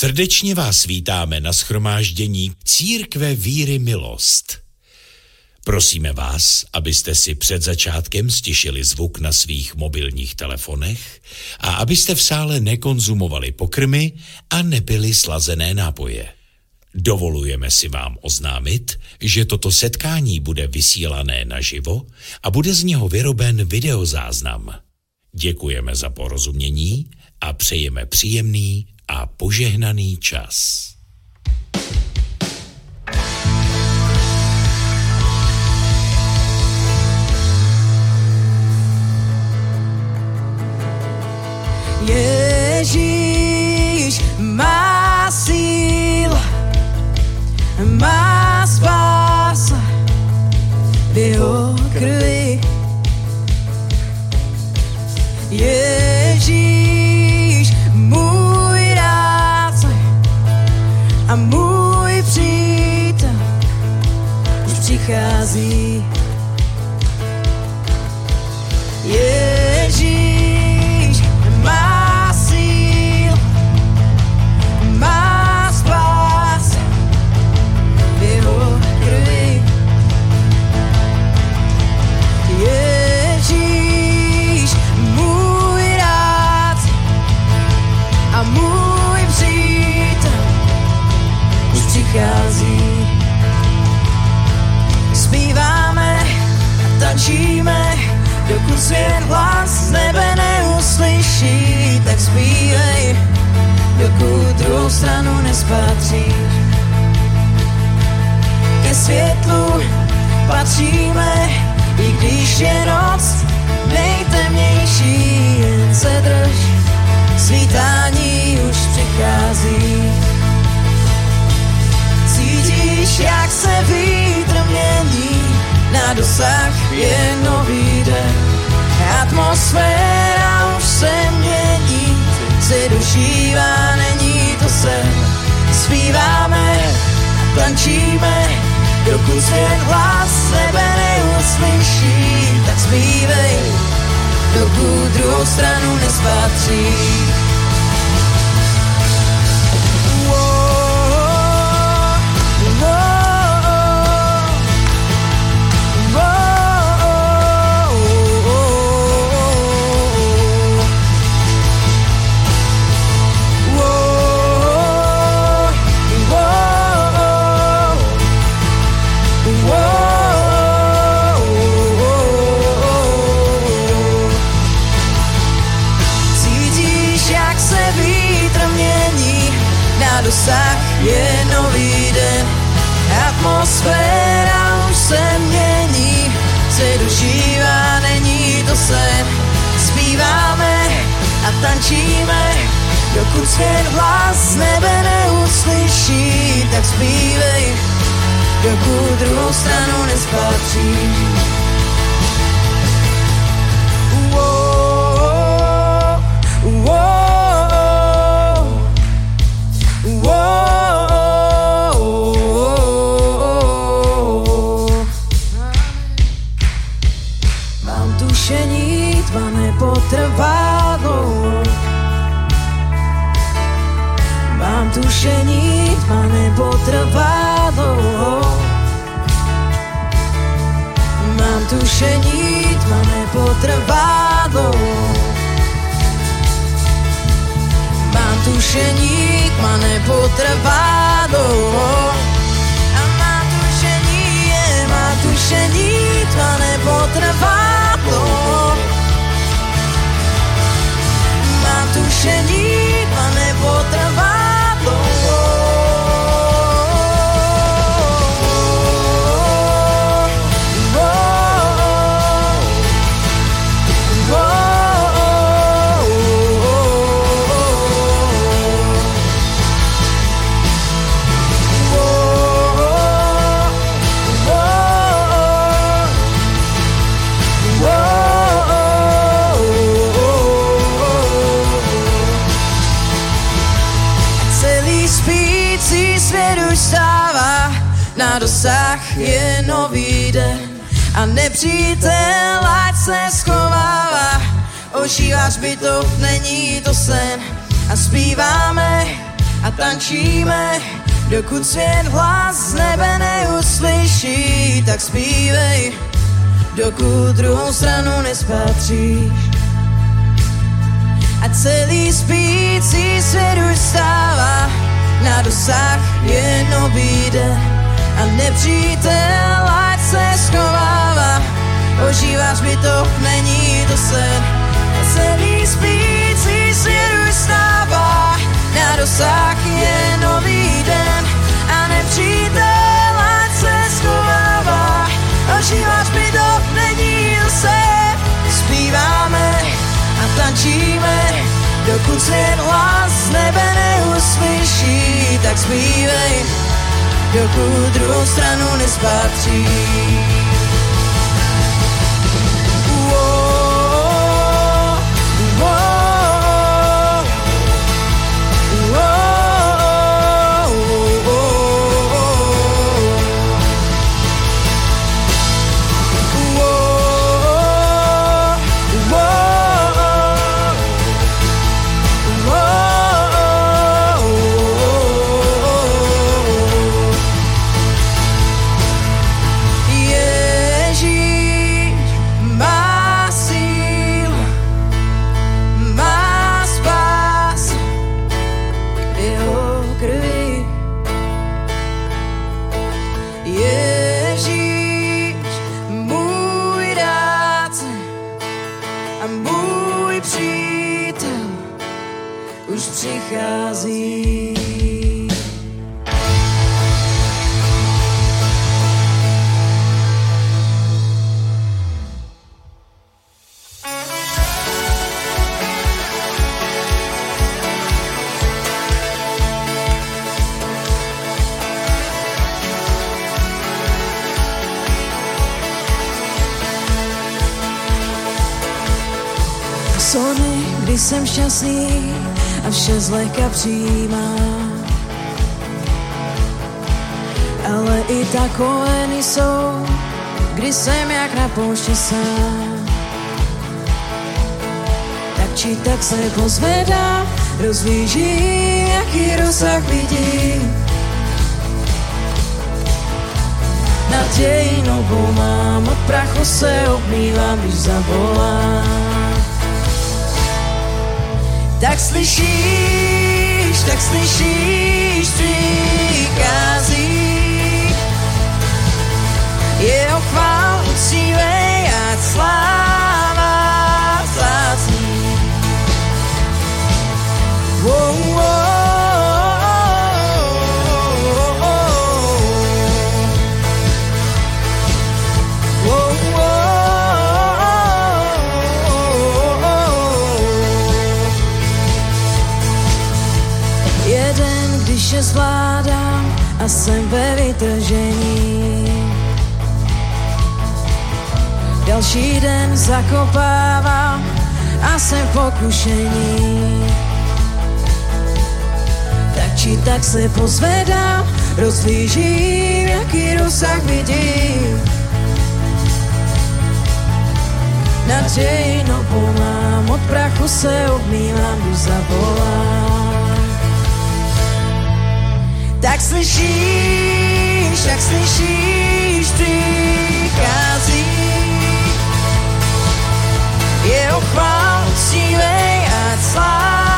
Srdečně vás vítáme na schromáždění Církve víry milost. Prosíme vás, abyste si před začátkem stišili zvuk na svých mobilních telefonech a abyste v sále nekonzumovali pokrmy a nepili slazené nápoje. Dovolujeme si vám oznámit, že toto setkání bude vysílané naživo a bude z něho vyroben videozáznam. Děkujeme za porozumění a přejeme příjemný a požehnaný čas. Ježíš má síl, má spása v jeho krvi. Ježíš, a můj přítel už přichází. Ježíš svět hlas z nebe neuslyší, tak zpívej, dokud druhou stranu nespatříš. Ke světlu patříme, i když je noc nejtemnější, jen se drž, svítání už přichází. Cítíš, jak se vítr mění, na dosah je nový den. Atmosféra už se mění, se dožívá, není to sen. Zpíváme tančíme, dokud svět hlas sebe neuslyší, tak zpívej, dokud druhou stranu nespatří. Dosah je nový den. Atmosféra už se mění, se dožívá, není to sen. Zpíváme tančíme, dokud svět hlas nebe neuslyší, tak zpívej, dokud druhou stranu nespatříš. tušení tma nepotrvá dlouho. Mám tušení tma nepotrvá dlouho. Mám tušení tma nepotrvá dlouho. A mám tušení, je, mám tušení tma nepotrvá dlouho. Mám tušení nepřítel ať se schovává. Očí váš bytov není to sen a zpíváme a tančíme, dokud svět hlas z nebe neuslyší, tak zpívej, dokud druhou stranu nespatříš. A celý spící svět už stává, na dosah je nový a nepřítel ať se schovává. Ožíváš mi to, není to sen. A celý spící svět už stává, na dosah je nový den a nepřítel ať se schovává. Ožíváš mi to, není to sen. Zpíváme a tančíme, dokud svět hlas z nebe neuslyší, tak zpívej dokud druhou stranu nespatří. Šťastný a vše zlehka přijímám. Ale i takové jsou, kdy jsem jak na poušti sám. Tak či tak se pozvedá, rozlíží, jaký rozsah vidí. Naději novou mám, od prachu se obmývám, když zavolám tak slyšíš, tak slyšíš příkazí. Jeho chvál uctívej a sláva vzácný. Wow, wow. A jsem ve vytržení. Další den zakopávám a jsem pokušení. Tak či tak se pozvedám, rozlížím, jaký rozsah vidím. Naději novou mám, od prachu se obmývám, když zavolám. Tak slyšíš, tak slyšíš, přichází. Jeho chvál, sílej a sláva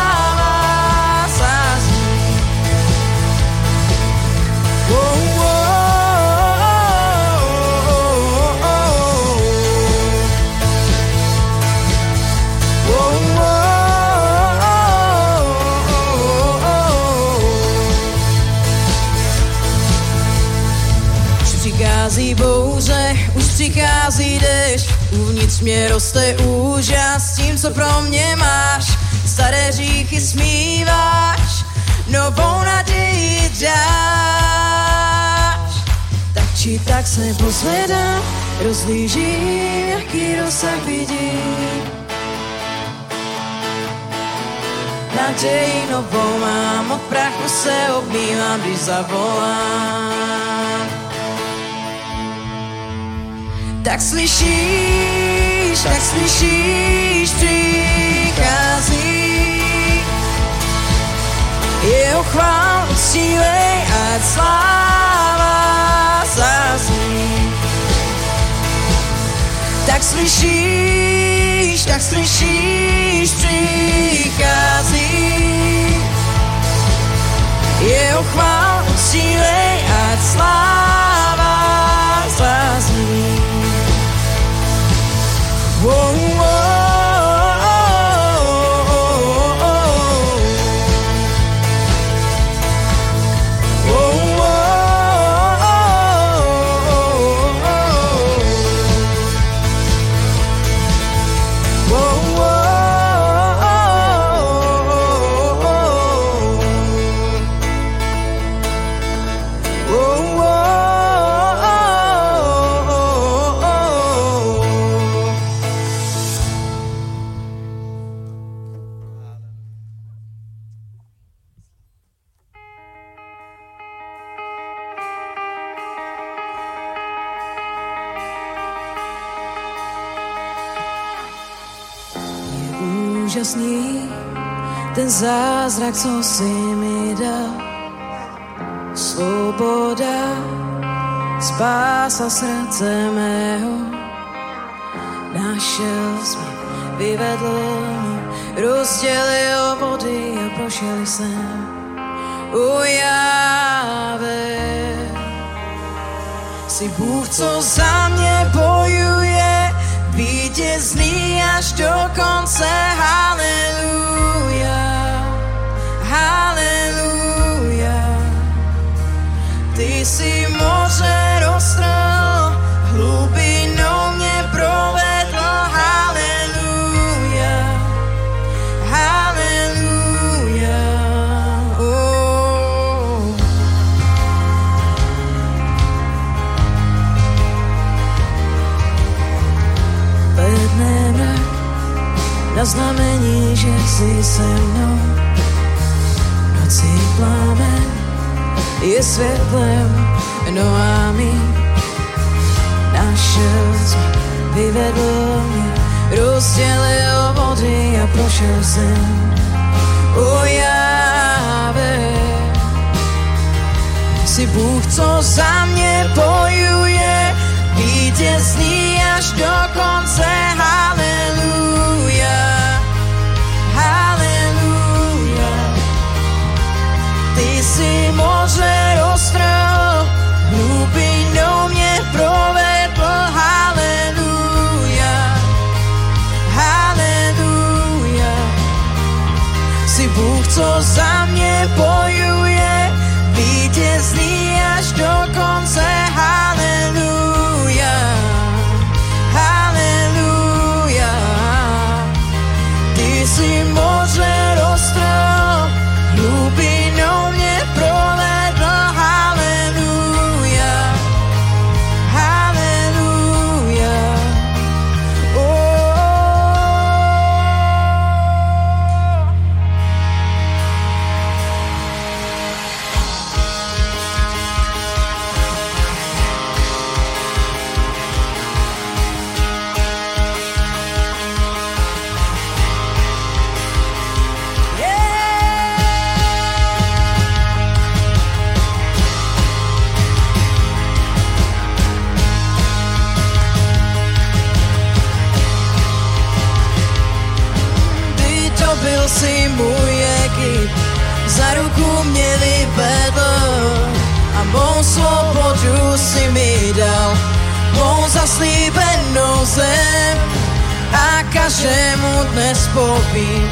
přichází dešť, uvnitř mě roste úžas tím, co pro mě máš. Staré hříchy smíváš, novou naději dáš. Tak či tak se pozvedám, rozlížím, jaký rozsah vidím. Naději novou mám, od prachu se obmývám, když zavolám. Tak slyšíš, tak slyšíš, přichází. Jeho chvál uctílej, ať sláva zazní. Tak slyšíš, tak slyšíš, přichází. Jeho chvál uctílej, ať sláva Whoa, zázrak, co si mi dal. Svoboda, spása srdce mého. Našel mě, vyvedl mě, rozdělil vody a prošel jsem u Jáve. Jsi Bůh, co za mě bojuje, vítězný až do konce. Haleluja, haleluja. Ty jsi moře roztrhl, hlubinou mě provedl. Haleluja, haleluja. Oh. Mrak na znamení, že jsi se mnou. Nocí plámen je světlem, no a my našel jsme, vyvedl mě, rozdělil vody a prošel jsem u Jáve. Jsi Bůh, co za mě bojuje, vítězný až do konce. Haleluja. Ty jsi moře roztrhl, hlubinou mě provedl. Haleluja, haleluja. Jsi Bůh, co za mě bojuje, zaslíbenou zem a každému dnes povím,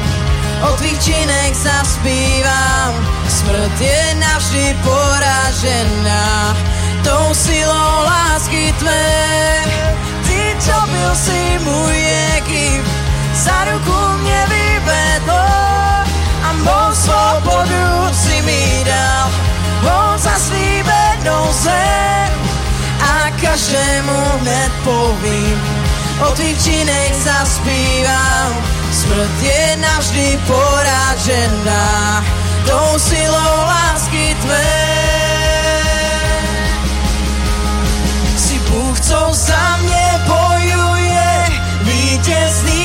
o tvých činech zaspívám, smrt je navždy poražená, tou silou lásky tvé. Ty, čo byl si můj Egypt, za ruku mě vyvedl a mou svobodu si mi dal, mou zaslíbenou zem každému hned povím, o tvých činech zaspívám, smrt je navždy poražená, tou silou lásky tvé. Bůh, co za mě bojuje, vítězný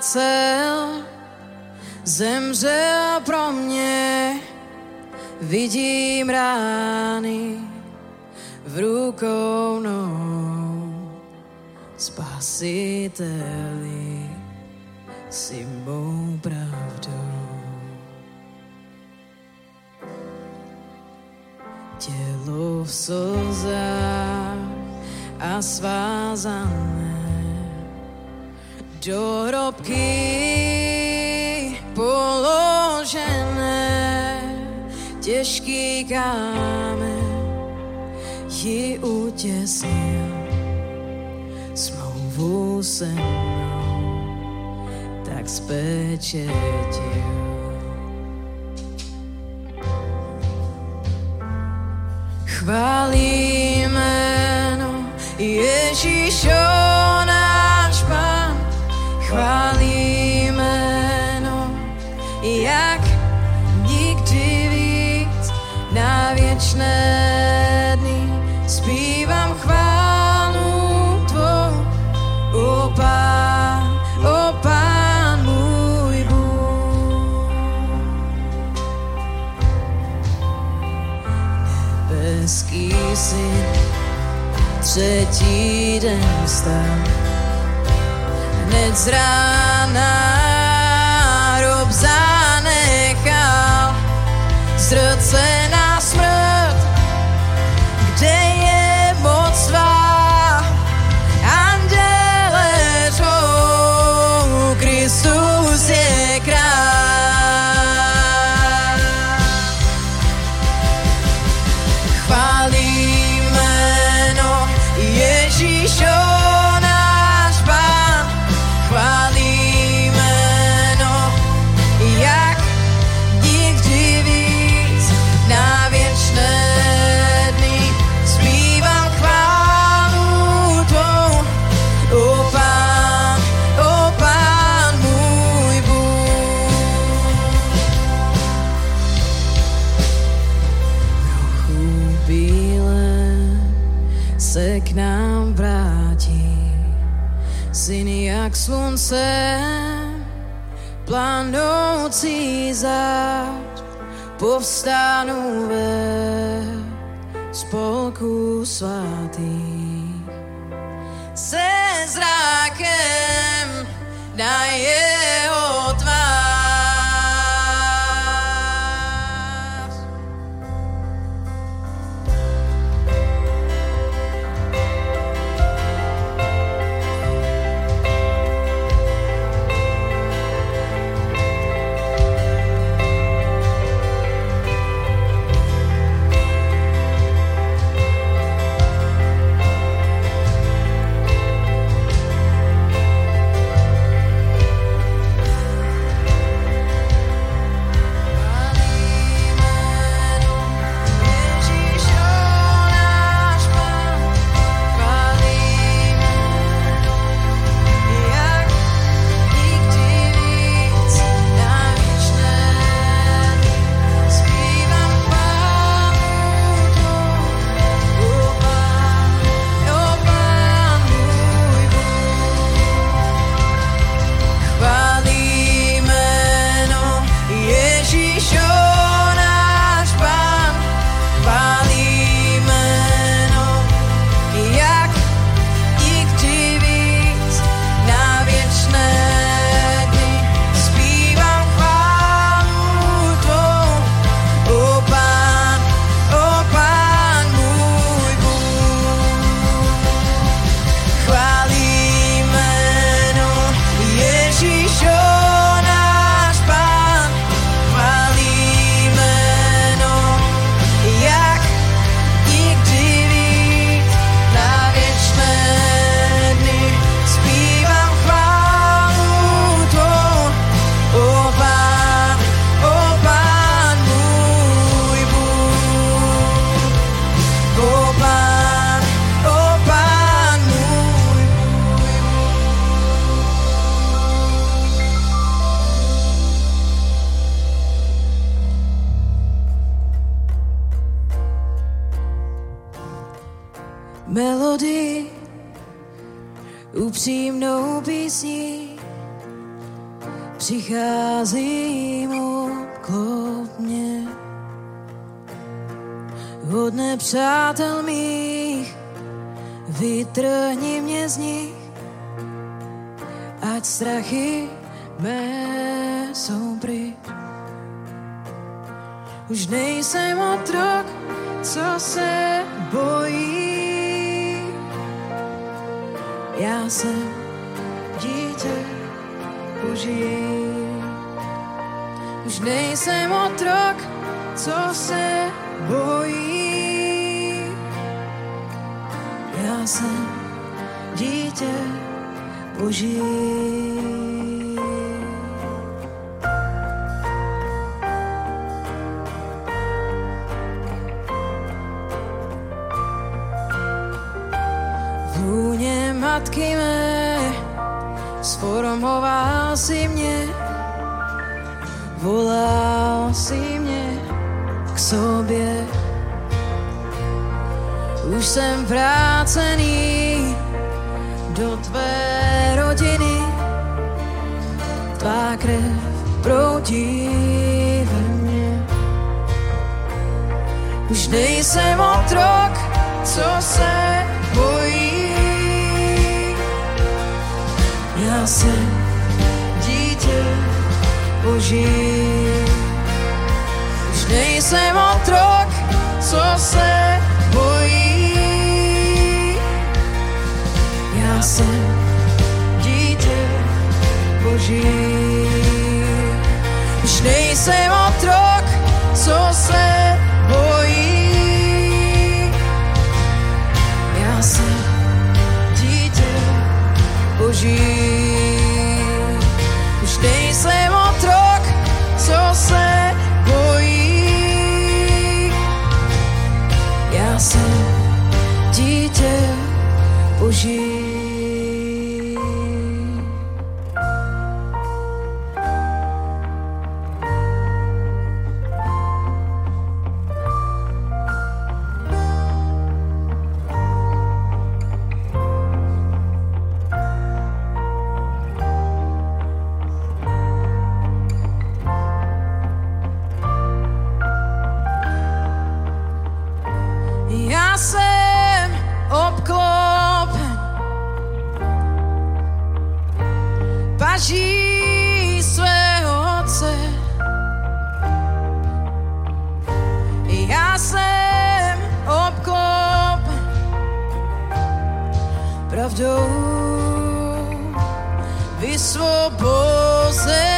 krvácel, zemřel pro mě. Vidím rány v rukou mnou, spasiteli, si mou pravdou. Tělo v slzách a svázané do hrobky položené těžký kámen ji utěsnil smlouvu se mnou tak spečetil. Chválí jméno Ježíšo náš Pán, chválí jméno, jak nikdy víc na věčné dny zpívám chválu tvou, o Pán, o Pán můj Bůh. syn, třetí den vstal. Hned z rána slunce, planoucí zář, povstánu ve upřímnou písní. Přicházím obklopně. Od nepřátel mých vytrhni mě z nich ať strachy mé jsou pryč. Už nejsem otrok, co se bojí. Já jsem dítě Boží. Už nejsem otrok, co se bojí. Já jsem dítě Boží. Matky mé sformoval si mě, volal si mě k sobě. Už jsem vrácený do tvé rodiny, tvá krev proudí ve mně. Už nejsem otrok, co se jsem dítě Boží. Už nejsem otrok, co se bojí. Já jsem dítě Boží. Už nejsem otrok, co se bojí. Já jsem dítě Boží. Pravdou vysvobození.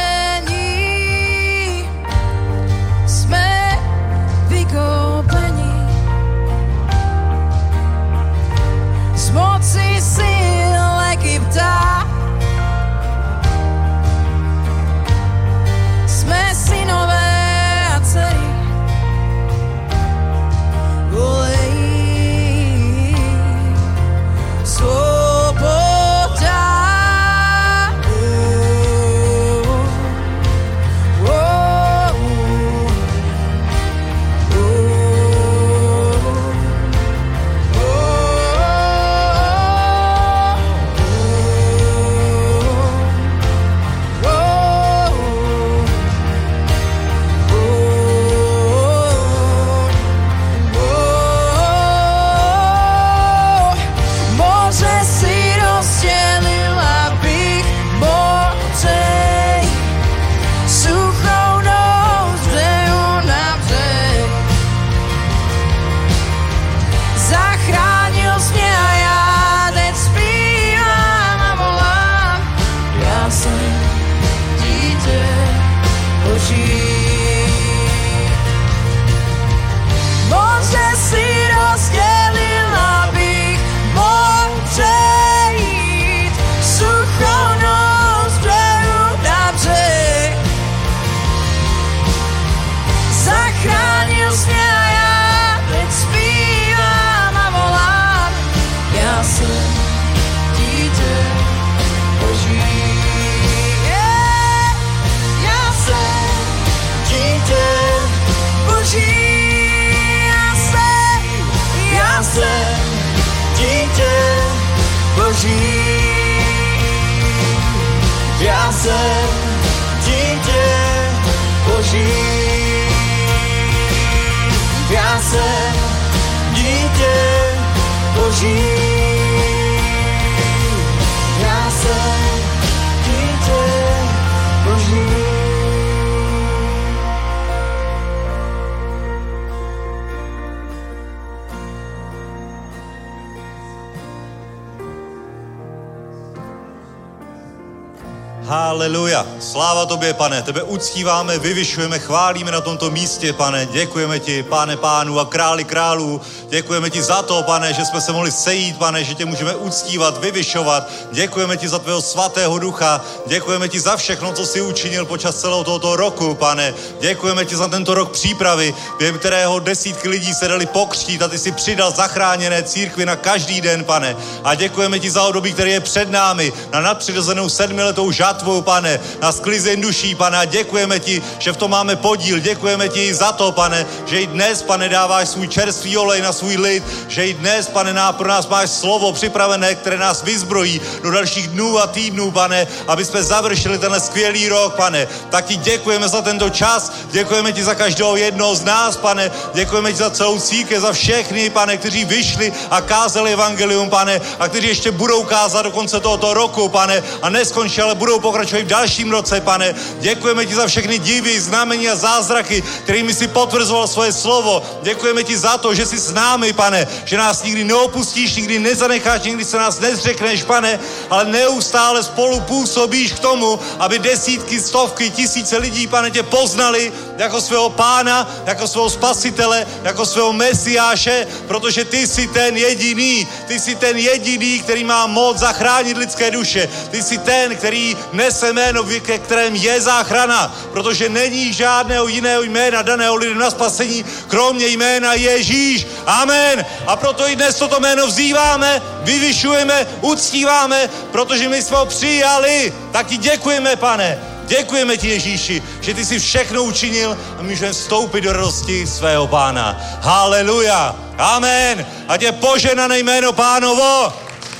Haleluja. Sláva tobě, pane. Tebe uctíváme, vyvyšujeme, chválíme na tomto místě, pane. Děkujeme ti, pane pánu a králi králů. Děkujeme ti za to, pane, že jsme se mohli sejít, pane, že tě můžeme uctívat, vyvyšovat. Děkujeme ti za tvého svatého ducha. Děkujeme ti za všechno, co jsi učinil počas celého tohoto roku, pane. Děkujeme ti za tento rok přípravy, během kterého desítky lidí se dali pokřtít a ty si přidal zachráněné církvy na každý den, pane. A děkujeme ti za období, které je před námi, na nadpřirozenou sedmiletou žátvu, pane, na sklizeň duší, pane, a děkujeme ti, že v tom máme podíl. Děkujeme ti za to, pane, že i dnes, pane, dáváš svůj čerstvý olej na svůj lid, že i dnes, pane, ná, pro nás máš slovo připravené, které nás vyzbrojí do dalších dnů a týdnů, pane, aby jsme završili tenhle skvělý rok, pane. Tak ti děkujeme za tento čas, děkujeme ti za každého jednoho z nás, pane, děkujeme ti za celou církev, za všechny, pane, kteří vyšli a kázali evangelium, pane, a kteří ještě budou kázat do konce tohoto roku, pane, a neskončí, ale budou pokračovat v dalším roce, pane. Děkujeme ti za všechny divy, znamení a zázraky, kterými si potvrzoval svoje slovo. Děkujeme ti za to, že jsi s námi, pane, že nás nikdy neopustíš, nikdy nezanecháš, nikdy se nás nezřekneš, pane, ale neustále spolu působíš k tomu, aby desítky, stovky, tisíce lidí, pane, tě poznali jako svého pána, jako svého spasitele, jako svého mesiáše, protože ty jsi ten jediný, ty jsi ten jediný, který má moc zachránit lidské duše. Ty jsi ten, který nese jméno, ke kterém je záchrana, protože není žádného jiného jména daného lidem na spasení, kromě jména Ježíš. Amen. A proto i dnes toto jméno vzýváme, vyvyšujeme, uctíváme, protože my jsme ho přijali. Tak ti děkujeme, pane. Děkujeme ti, Ježíši, že ty jsi všechno učinil a můžeme vstoupit do radosti svého pána. Haleluja. Amen. A tě poženané jméno pánovo.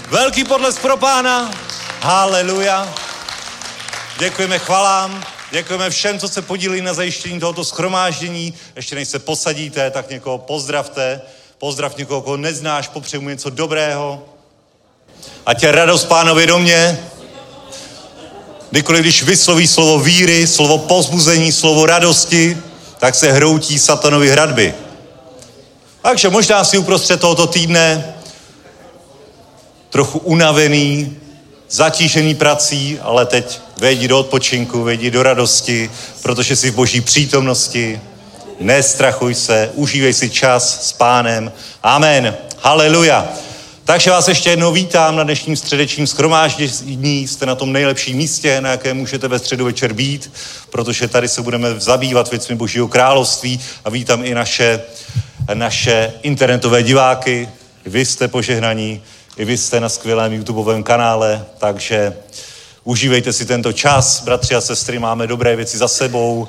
Velký podles pro pána. Haleluja. Děkujeme chvalám. Děkujeme všem, co se podílí na zajištění tohoto schromáždění. Ještě než se posadíte, tak někoho pozdravte. Pozdrav někoho, koho neznáš, popřeji mu něco dobrého. A tě radost pánovi do mě. Kdykoliv, když vysloví slovo víry, slovo pozbuzení, slovo radosti, tak se hroutí satanovi hradby. Takže možná si uprostřed tohoto týdne trochu unavený, zatížený prací, ale teď vejdi do odpočinku, vejdi do radosti, protože jsi v boží přítomnosti. Nestrachuj se, užívej si čas s pánem. Amen. Haleluja. Takže vás ještě jednou vítám na dnešním středečním schromáždění. Jste na tom nejlepším místě, na jakém můžete ve středu večer být, protože tady se budeme zabývat věcmi Božího království a vítám i naše, naše internetové diváky. Vy jste požehnaní, i vy jste na skvělém YouTubeovém kanále, takže užívejte si tento čas. Bratři a sestry, máme dobré věci za sebou,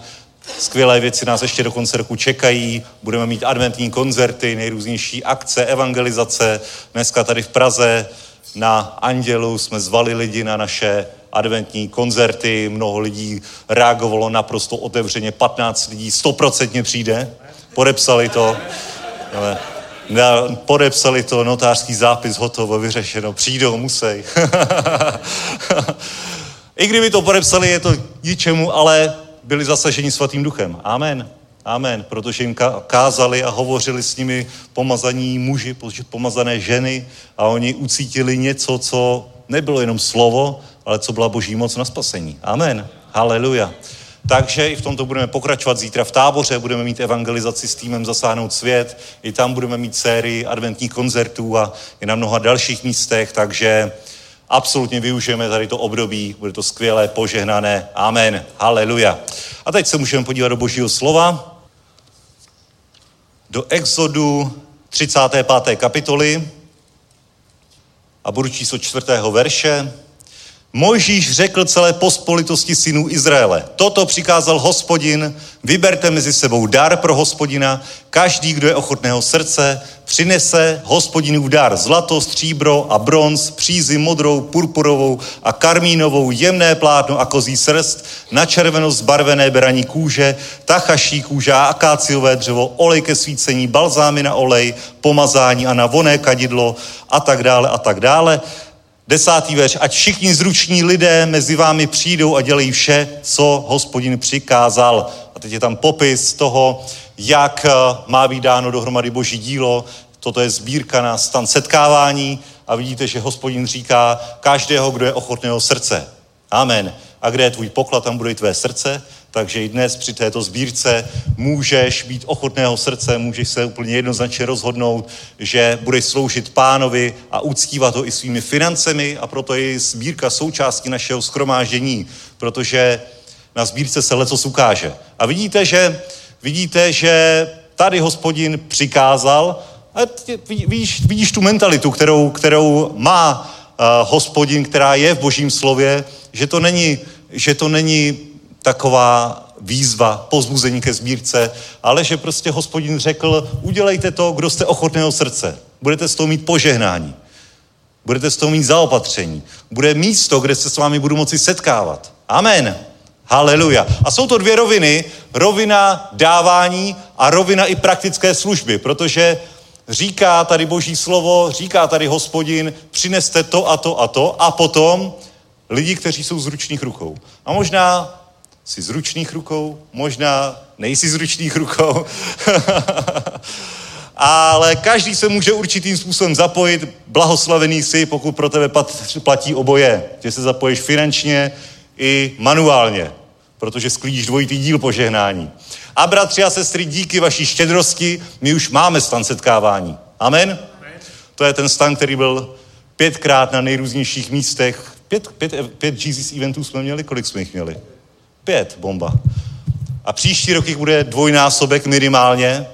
Skvělé věci nás ještě do konce roku čekají. Budeme mít adventní koncerty, nejrůznější akce, evangelizace. Dneska tady v Praze na Andělu jsme zvali lidi na naše adventní koncerty. Mnoho lidí reagovalo naprosto otevřeně. 15 lidí stoprocentně přijde. Podepsali to. Podepsali to, notářský zápis, hotovo, vyřešeno. Přijdou, musej. I kdyby to podepsali, je to ničemu, ale byli zasaženi svatým duchem. Amen. Amen. Protože jim kázali a hovořili s nimi pomazaní muži, pomazané ženy a oni ucítili něco, co nebylo jenom slovo, ale co byla boží moc na spasení. Amen. Haleluja. Takže i v tomto budeme pokračovat zítra v táboře, budeme mít evangelizaci s týmem Zasáhnout svět, i tam budeme mít sérii adventních koncertů a i na mnoha dalších místech, takže absolutně využijeme tady to období, bude to skvělé, požehnané. Amen. Haleluja. A teď se můžeme podívat do božího slova, do Exodu 35. kapitoly a budu číslo čtvrtého verše. Mojžíš řekl celé pospolitosti synů Izraele. Toto přikázal hospodin, vyberte mezi sebou dar pro hospodina, každý, kdo je ochotného srdce, přinese hospodinův dar zlato, stříbro a bronz, přízi modrou, purpurovou a karmínovou, jemné plátno a kozí srst, na červeno zbarvené beraní kůže, tachaší kůže a akáciové dřevo, olej ke svícení, balzámy na olej, pomazání a na voné kadidlo a tak dále a tak dále. Desátý verš, ať všichni zruční lidé mezi vámi přijdou a dělají vše, co hospodin přikázal. A teď je tam popis toho, jak eh, má být dáno dohromady boží dílo. Toto je sbírka na stan setkávání a vidíte, že hospodin říká každého, kdo je ochotného srdce. Amen. A kde je tvůj poklad, tam bude i tvé srdce. Takže i dnes při této sbírce můžeš být ochotného srdce, můžeš se úplně jednoznačně rozhodnout, že budeš sloužit pánovi a uctívat ho i svými financemi a proto je sbírka součástí našeho schromáždění, protože na sbírce se letos ukáže. A vidíte, že, vidíte, že tady hospodin přikázal, a vidíš, vidíš tu mentalitu, kterou, kterou má uh, hospodin, která je v božím slově, že to není, že to není taková výzva, pozbuzení ke sbírce, ale že prostě hospodin řekl, udělejte to, kdo jste ochotného srdce. Budete z toho mít požehnání. Budete z toho mít zaopatření. Bude místo, kde se s vámi budu moci setkávat. Amen. Haleluja. A jsou to dvě roviny. Rovina dávání a rovina i praktické služby, protože říká tady boží slovo, říká tady hospodin, přineste to a to a to a potom lidi, kteří jsou z rukou. A možná jsi z ručných rukou, možná nejsi z ručných rukou, ale každý se může určitým způsobem zapojit. Blahoslavený si, pokud pro tebe platí oboje, že se zapojíš finančně i manuálně, protože sklídíš dvojitý díl požehnání. A bratři a sestry, díky vaší štědrosti my už máme stan setkávání. Amen? To je ten stan, který byl pětkrát na nejrůznějších místech. Pět, pět, pět Jesus eventů jsme měli? Kolik jsme jich měli? Pět, bomba. A příští rok jich bude dvojnásobek minimálně.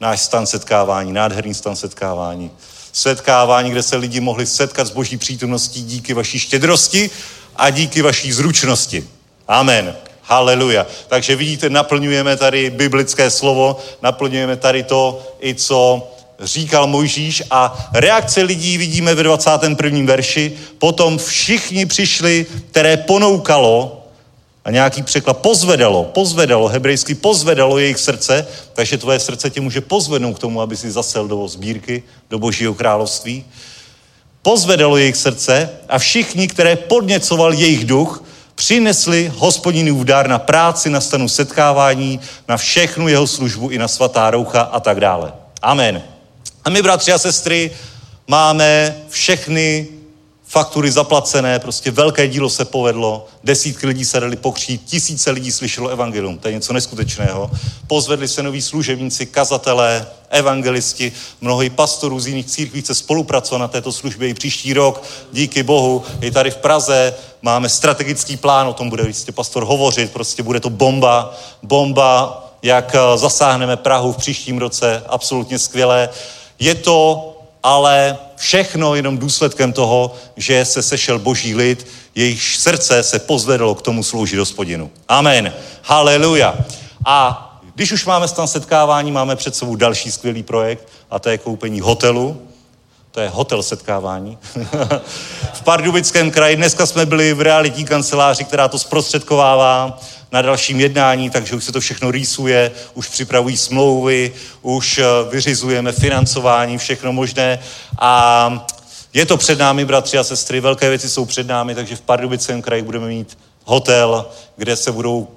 Náš stan setkávání, nádherný stan setkávání. Setkávání, kde se lidi mohli setkat s boží přítomností díky vaší štědrosti a díky vaší zručnosti. Amen. Haleluja. Takže vidíte, naplňujeme tady biblické slovo, naplňujeme tady to, i co říkal Mojžíš a reakce lidí vidíme ve 21. verši. Potom všichni přišli, které ponoukalo, a nějaký překlad pozvedalo, pozvedalo, hebrejsky pozvedalo jejich srdce, takže tvoje srdce tě může pozvednout k tomu, aby si zasel do sbírky, do božího království. Pozvedalo jejich srdce a všichni, které podněcoval jejich duch, přinesli hospodinův dár na práci, na stanu setkávání, na všechnu jeho službu i na svatá roucha a tak dále. Amen. A my, bratři a sestry, máme všechny faktury zaplacené, prostě velké dílo se povedlo, desítky lidí se dali pokřít, tisíce lidí slyšelo evangelium, to je něco neskutečného. Pozvedli se noví služebníci, kazatelé, evangelisti, mnohý pastorů z jiných církví chce spolupracovat na této službě i příští rok, díky Bohu, i tady v Praze máme strategický plán, o tom bude jistě pastor hovořit, prostě bude to bomba, bomba, jak eh, zasáhneme Prahu v příštím roce, absolutně skvělé. Je to ale všechno jenom důsledkem toho, že se sešel boží lid, jejich srdce se pozvedlo k tomu sloužit hospodinu. Amen. Haleluja. A když už máme stan setkávání, máme před sebou další skvělý projekt a to je koupení hotelu. To je hotel setkávání. v Pardubickém kraji dneska jsme byli v realitní kanceláři, která to zprostředkovává na dalším jednání, takže už se to všechno rýsuje, už připravují smlouvy, už eh, vyřizujeme financování, všechno možné a je to před námi, bratři a sestry, velké věci jsou před námi, takže v Pardubickém kraji budeme mít hotel, kde se budou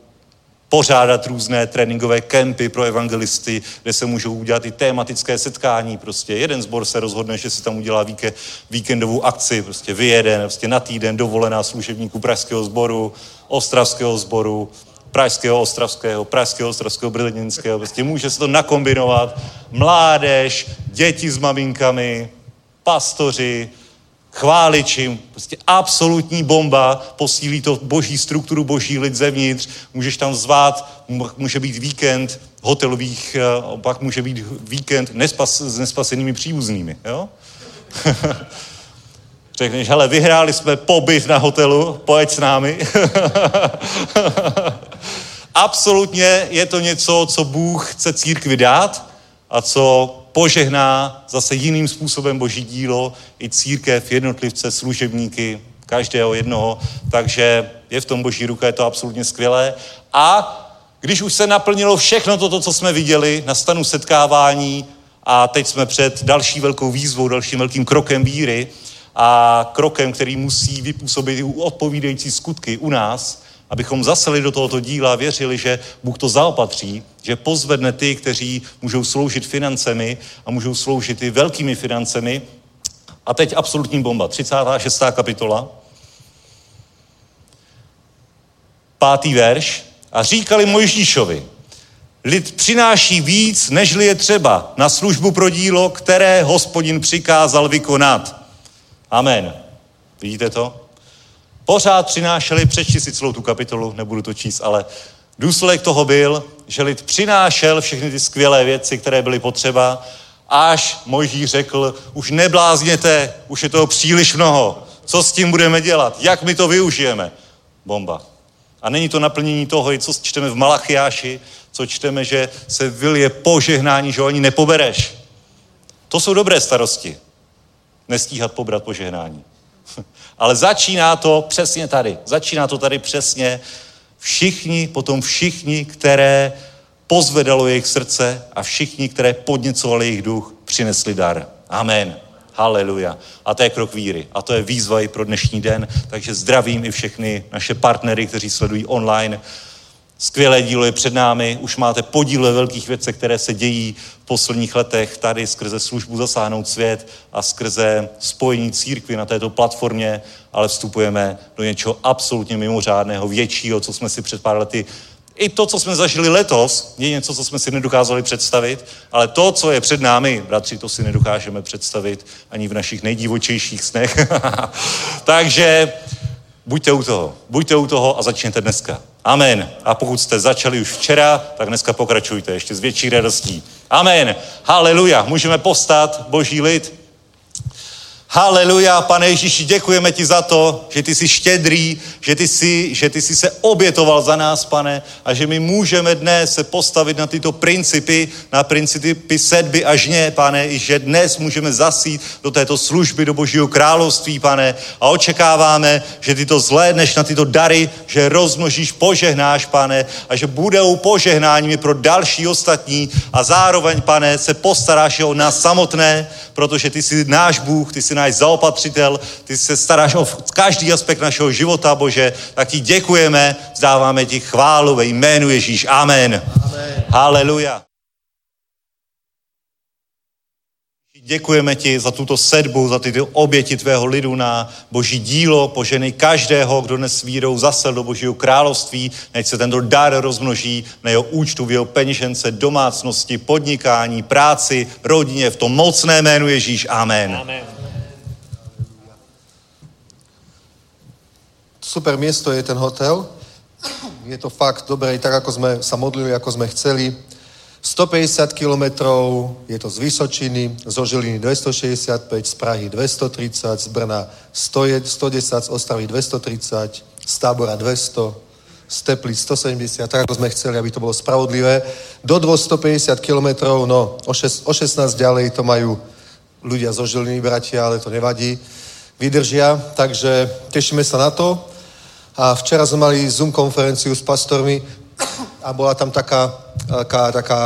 pořádat různé tréninkové kempy pro evangelisty, kde se můžou udělat i tématické setkání. Prostě jeden zbor se rozhodne, že si tam udělá víke, víkendovou akci, prostě vyjede prostě na týden dovolená služebníků pražského sboru, ostravského sboru, pražského, ostravského, pražského, ostravského, brzeňského. Prostě může se to nakombinovat. Mládež, děti s maminkami, pastoři, chváliči, prostě absolutní bomba, posílí to boží strukturu, boží lid zevnitř, můžeš tam zvát, může být víkend hotelových, eh, pak může být víkend nespas, s nespasenými příbuznými, jo? Řekneš, hele, vyhráli jsme pobyt na hotelu, pojď s námi. Absolutně je to něco, co Bůh chce církvi dát a co požehná zase jiným způsobem boží dílo i církev, jednotlivce, služebníky, každého jednoho. Takže je v tom boží ruka, je to absolutně skvělé. A když už se naplnilo všechno toto, co jsme viděli na stanu setkávání a teď jsme před další velkou výzvou, dalším velkým krokem víry a krokem, který musí vypůsobit odpovídající skutky u nás, abychom zaseli do tohoto díla a věřili, že Bůh to zaopatří, že pozvedne ty, kteří můžou sloužit financemi a můžou sloužit i velkými financemi. A teď absolutní bomba, 36. kapitola, pátý verš. A říkali Mojžíšovi, lid přináší víc, nežli je třeba na službu pro dílo, které hospodin přikázal vykonat. Amen. Vidíte to? Pořád přinášeli, přečti si celou tu kapitolu, nebudu to číst, ale důsledek toho byl, že lid přinášel všechny ty skvělé věci, které byly potřeba, až Mojžíš řekl, už neblázněte, už je toho příliš mnoho, Co s tím budeme dělat? Jak my to využijeme? Bomba. A není to naplnění toho, co čteme v Malachiáši, co čteme, že se vylije požehnání, že ho ani nepobereš. To jsou dobré starosti. Nestíhat pobrat požehnání. Ale začíná to přesně tady. Začíná to tady přesně. Všichni, potom všichni, které pozvedalo jejich srdce a všichni, které podněcovali jejich duch, přinesli dar. Amen. Haleluja. A to je krok víry. A to je výzva i pro dnešní den. Takže zdravím i všechny naše partnery, kteří sledují online. Skvělé dílo je před námi, už máte podíl ve velkých věcech, které se dějí v posledních letech tady skrze službu Zasáhnout svět a skrze spojení církvy na této platformě, ale vstupujeme do něčeho absolutně mimořádného, většího, co jsme si před pár lety i to, co jsme zažili letos, je něco, co jsme si nedokázali představit, ale to, co je před námi, bratři, to si nedokážeme představit ani v našich nejdivočejších snech. Takže buďte u toho, buďte u toho a začněte dneska. Amen. A pokud jste začali už včera, tak dneska pokračujte ještě s větší radostí. Amen. Haleluja. Můžeme postat, boží lid. Haleluja, pane Ježíši, děkujeme ti za to, že ty jsi štědrý, že ty jsi, že ty jsi se obětoval za nás, pane, a že my můžeme dnes se postavit na tyto principy, na principy sedby a žně, pane, i že dnes můžeme zasít do této služby, do Božího království, pane, a očekáváme, že ty to zhlédneš na tyto dary, že rozmnožíš, požehnáš, pane, a že budou požehnáními pro další ostatní a zároveň, pane, se postaráš o nás samotné, protože ty jsi náš Bůh, ty jsi náš zaopatřitel, ty se staráš o každý aspekt našeho života, Bože, tak ti děkujeme, zdáváme ti chválu ve jménu Ježíš. Amen. Amen. Haleluja. Děkujeme ti za tuto sedbu, za tyto oběti tvého lidu na boží dílo. Poženej každého, kdo dnes vírou zasel do božího království. Nech se tento dar rozmnoží na jeho účtu, v jeho peněžence, domácnosti, podnikání, práci, rodině. V tom mocné jménu Ježíš. Amen. Amen. Super miesto je ten hotel. Je to fakt dobré, tak ako sme sa modlili, ako sme chceli. 150 kilometrov, je to z Vysočiny, zo Žiliny 265, z Prahy 230, z Brna 110, z Ostravy 230, z Tábora 200, z Teplic 170, tak ako sme chceli, aby to bolo spravodlivé. Do 250 kilometrov, no o, 6, o 16 ďalej to majú ľudia zo Žiliny, bratia, ale to nevadí. Vydržia, takže tešíme sa na to. A včera sme mali Zoom konferenciu s pastormi a bola tam taká, taká, taká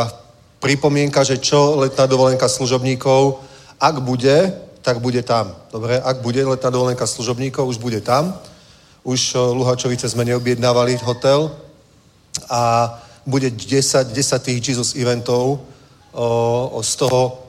pripomienka, že čo letná dovolenka služobníkov, ak bude, tak bude tam. Dobre, ak bude letná dovolenka služobníkov, už bude tam. Už Luhačovice sme neobjednávali hotel a bude 10, 10 tých Jesus eventov, o, o z toho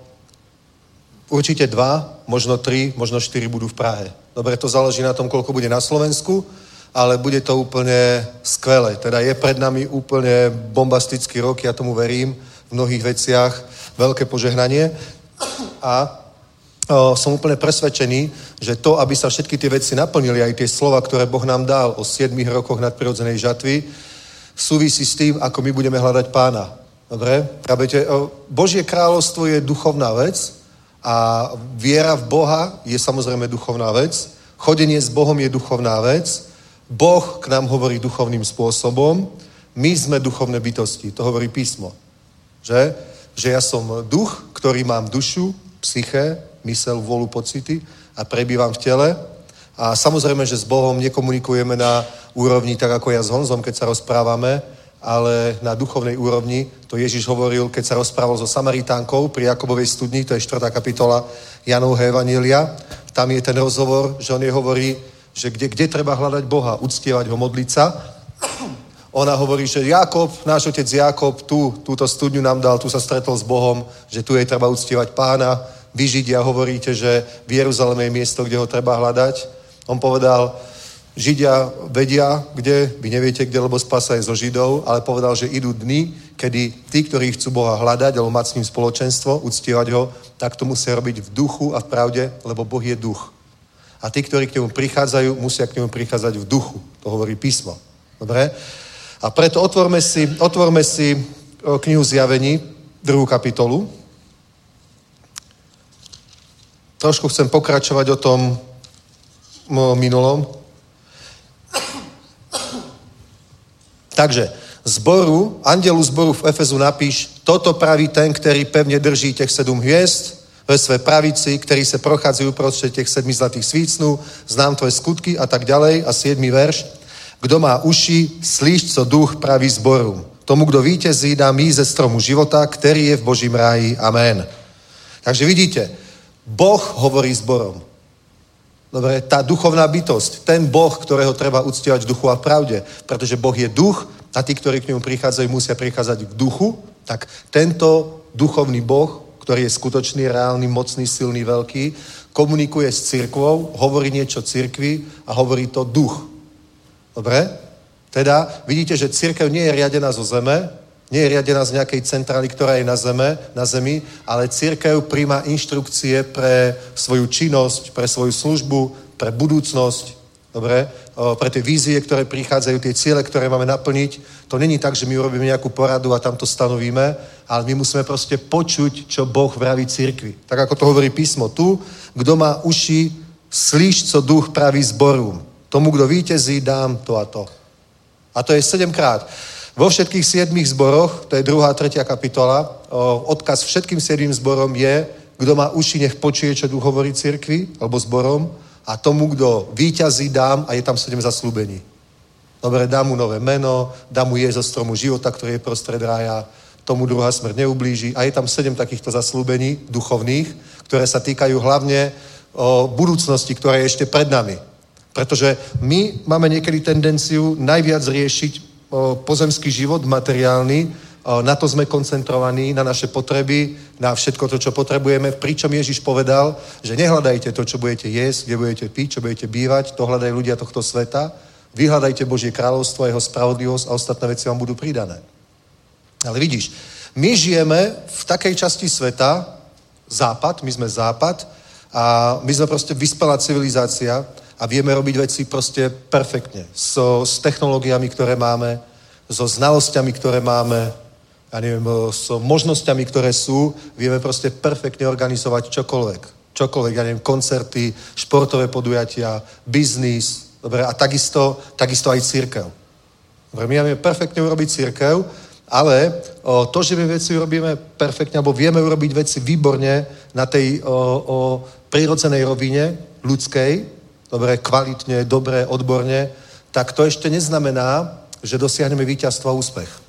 určite dva, možno tri, možno štyri budú v Prahe. Dobre, to záleží na tom, koľko bude na Slovensku, ale bude to úplne skvelé. Teda je pred nami úplne bombastický rok, ja tomu verím, v mnohých veciach, veľké požehnanie. A o, som úplne presvedčený, že to, aby sa všetky tie veci naplnili, aj tie slova, ktoré Boh nám dal o 7 rokoch nadprirodzenej žatvy, súvisí s tým, ako my budeme hľadať pána. Dobre? Chápete? Božie kráľovstvo je duchovná vec a viera v Boha je samozrejme duchovná vec. Chodenie s Bohom je duchovná vec Boh k nám hovorí duchovným spôsobom, my sme duchovné bytosti, to hovorí písmo. Že? Že ja som duch, ktorý mám dušu, psyché, mysel, volu, pocity a prebývam v tele. A samozrejme, že s Bohom nekomunikujeme na úrovni tak ako ja s Honzom, keď sa rozprávame, ale na duchovnej úrovni. To Ježiš hovoril, keď sa rozprával so Samaritánkou pri Jakobovej studni, to je 4. kapitola Janovho Evanília. Tam je ten rozhovor, že on je hovorí, že kde, kde treba hľadať Boha, uctievať ho, modliť sa. Ona hovorí, že Jakob, náš otec Jakob, tu, túto studňu nám dal, tu sa stretol s Bohom, že tu je treba uctievať pána. Vy Židia hovoríte, že v Jeruzaleme je miesto, kde ho treba hľadať. On povedal, Židia vedia, kde, vy neviete, kde, lebo spasa je zo Židov, ale povedal, že idú dny, kedy tí, ktorí chcú Boha hľadať, alebo mať s ním spoločenstvo, uctievať ho, tak to musia robiť v duchu a v pravde, lebo Boh je duch. A tí, ktorí k nemu prichádzajú, musia k nemu prichádzať v duchu. To hovorí písmo. Dobre? A preto otvorme si, otvorme si knihu Zjavení, druhú kapitolu. Trošku chcem pokračovať o tom minulom. Takže zboru, andelu zboru v Efezu napíš, toto praví ten, který pevně drží těch sedm hvězd ve své pravici, který se prochádzajú prostřed těch sedmi zlatých svícnů, znám tvoje skutky a tak ďalej. A siedmý verš. Kdo má uši, slíš, co duch praví zboru. Tomu, kdo vítězí, dá mí ze stromu života, který je v Božím ráji. Amen. Takže vidíte, Boh hovorí zborom. Dobre, tá duchovná bytosť, ten Boh, ktorého treba uctievať v duchu a v pravde, pretože Boh je duch a tí, ktorí k nemu prichádzajú, musia prichádzať v duchu, tak tento duchovný Boh, ktorý je skutočný, reálny, mocný, silný, veľký, komunikuje s církvou, hovorí niečo církvi a hovorí to duch. Dobre? Teda vidíte, že církev nie je riadená zo zeme, nie je riadená z nejakej centrály, ktorá je na, zeme, na zemi, ale církev príjma inštrukcie pre svoju činnosť, pre svoju službu, pre budúcnosť, dobre, pre tie vízie, ktoré prichádzajú, tie ciele, ktoré máme naplniť. To není tak, že my urobíme nejakú poradu a tam to stanovíme, ale my musíme proste počuť, čo Boh vraví církvi. Tak ako to hovorí písmo tu, kdo má uši, slíš, co duch praví zborům. Tomu, kdo vítězí, dám to a to. A to je sedemkrát. Vo všetkých siedmých zboroch, to je druhá, tretia kapitola, odkaz všetkým siedmým zborom je, kdo má uši, nech počuje, čo duch hovorí cirkvi, alebo zborom, a tomu, kdo víťazí, dám, a je tam sedem zaslúbení. Dobre, dám mu nové meno, dám mu je zo stromu života, ktorý je prostred rája, tomu druhá smrť neublíži. A je tam sedem takýchto zaslúbení duchovných, ktoré sa týkajú hlavne o budúcnosti, ktorá je ešte pred nami. Pretože my máme niekedy tendenciu najviac riešiť pozemský život, materiálny, na to sme koncentrovaní, na naše potreby, na všetko to, čo potrebujeme. Pričom Ježiš povedal, že nehľadajte to, čo budete jesť, kde budete piť, čo budete bývať, to hľadajú ľudia tohto sveta. Vyhľadajte Božie kráľovstvo a jeho spravodlivosť a ostatné veci vám budú pridané. Ale vidíš, my žijeme v takej časti sveta, západ, my sme západ, a my sme proste vyspelá civilizácia, a vieme robiť veci proste perfektne. So, s technológiami, ktoré máme, so znalosťami, ktoré máme, ja neviem, so možnosťami, ktoré sú, vieme proste perfektne organizovať čokoľvek. Čokoľvek, ja neviem, koncerty, športové podujatia, biznis, dobre, a takisto, takisto aj církev. Dobre, my vieme perfektne urobiť církev, ale o, to, že my veci urobíme perfektne, alebo vieme urobiť veci výborne na tej o, o prírodzenej rovine ľudskej, dobre, kvalitne, dobre, odborne, tak to ešte neznamená, že dosiahneme víťazstvo a úspech.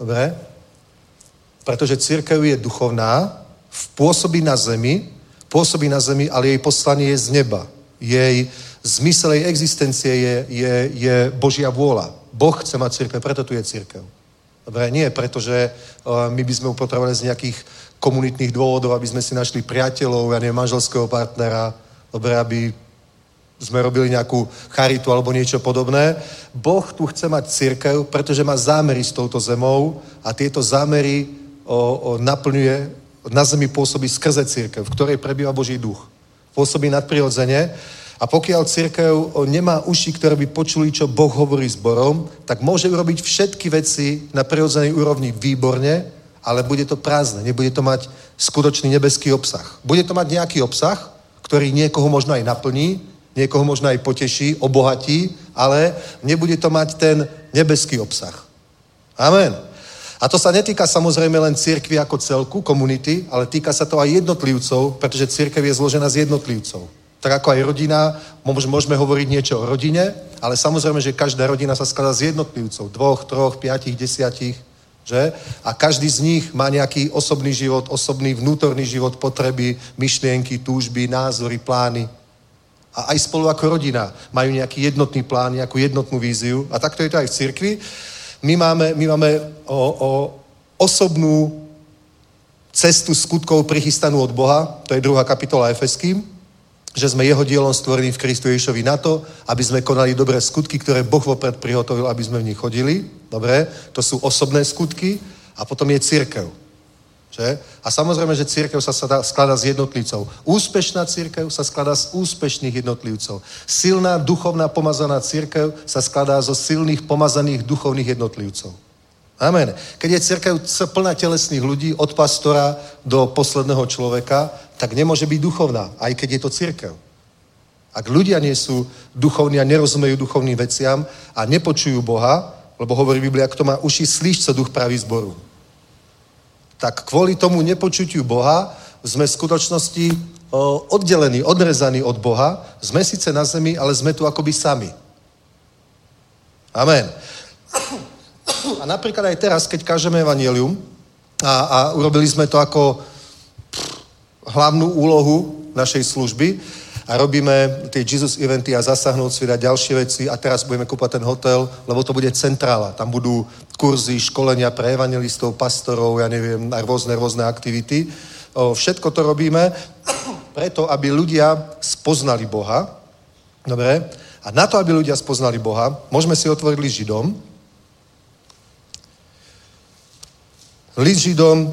Dobre? Pretože církev je duchovná, pôsobí na zemi, pôsobí na zemi, ale jej poslanie je z neba. Jej zmysel jej existencie je, je, je Božia vôľa. Boh chce mať církev, preto tu je církev. Dobre, nie preto, že uh, my by sme upotrebovali z nejakých komunitných dôvodov, aby sme si našli priateľov, ja neviem, manželského partnera, dobre, aby sme robili nejakú charitu alebo niečo podobné. Boh tu chce mať církev, pretože má zámery s touto zemou a tieto zámery o, o, naplňuje, na zemi pôsobí skrze církev, v ktorej prebýva Boží duch. Pôsobí nadprirodzene a pokiaľ církev nemá uši, ktoré by počuli, čo Boh hovorí zborom, tak môže urobiť všetky veci na prirodzenej úrovni výborne, ale bude to prázdne, nebude to mať skutočný nebeský obsah. Bude to mať nejaký obsah, ktorý niekoho možno aj naplní, niekoho možno aj poteší, obohatí, ale nebude to mať ten nebeský obsah. Amen. A to sa netýka samozrejme len církvy ako celku, komunity, ale týka sa to aj jednotlivcov, pretože církev je zložená z jednotlivcov. Tak ako aj rodina, môžeme hovoriť niečo o rodine, ale samozrejme, že každá rodina sa skladá z jednotlivcov. Dvoch, troch, piatich, desiatich, že? A každý z nich má nejaký osobný život, osobný vnútorný život, potreby, myšlienky, túžby, názory, plány. A aj spolu ako rodina majú nejaký jednotný plán, nejakú jednotnú víziu. A takto je to aj v cirkvi. My máme, my máme o, o osobnú cestu skutkov prichystanú od Boha, to je druhá kapitola Efeským, že sme jeho dielom stvorení v Kristu Ježišovi na to, aby sme konali dobré skutky, ktoré Boh vopred prihotovil, aby sme v nich chodili. Dobre, to sú osobné skutky. A potom je církev. Že? A samozrejme, že církev sa skladá z jednotlivcov. Úspešná církev sa skladá z úspešných jednotlivcov. Silná, duchovná, pomazaná církev sa skladá zo silných, pomazaných duchovných jednotlivcov. Amen. Keď je církev plná telesných ľudí, od pastora do posledného človeka, tak nemôže byť duchovná, aj keď je to církev. Ak ľudia nie sú duchovní a nerozumejú duchovným veciam a nepočujú Boha, lebo hovorí Biblia, kto má uši, slyš, co duch praví zboru. Tak kvôli tomu nepočutiu Boha sme v skutočnosti oddelení, odrezaní od Boha. Sme síce na zemi, ale sme tu akoby sami. Amen. A napríklad aj teraz, keď kážeme evanielium a, a urobili sme to ako hlavnú úlohu našej služby a robíme tie Jesus eventy a zasahnúť si dať ďalšie veci a teraz budeme kúpať ten hotel, lebo to bude centrála. Tam budú kurzy, školenia pre evangelistov, pastorov, ja neviem, a rôzne, rôzne aktivity. Všetko to robíme preto, aby ľudia spoznali Boha. Dobre? A na to, aby ľudia spoznali Boha, môžeme si otvoriť list Židom. List Židom,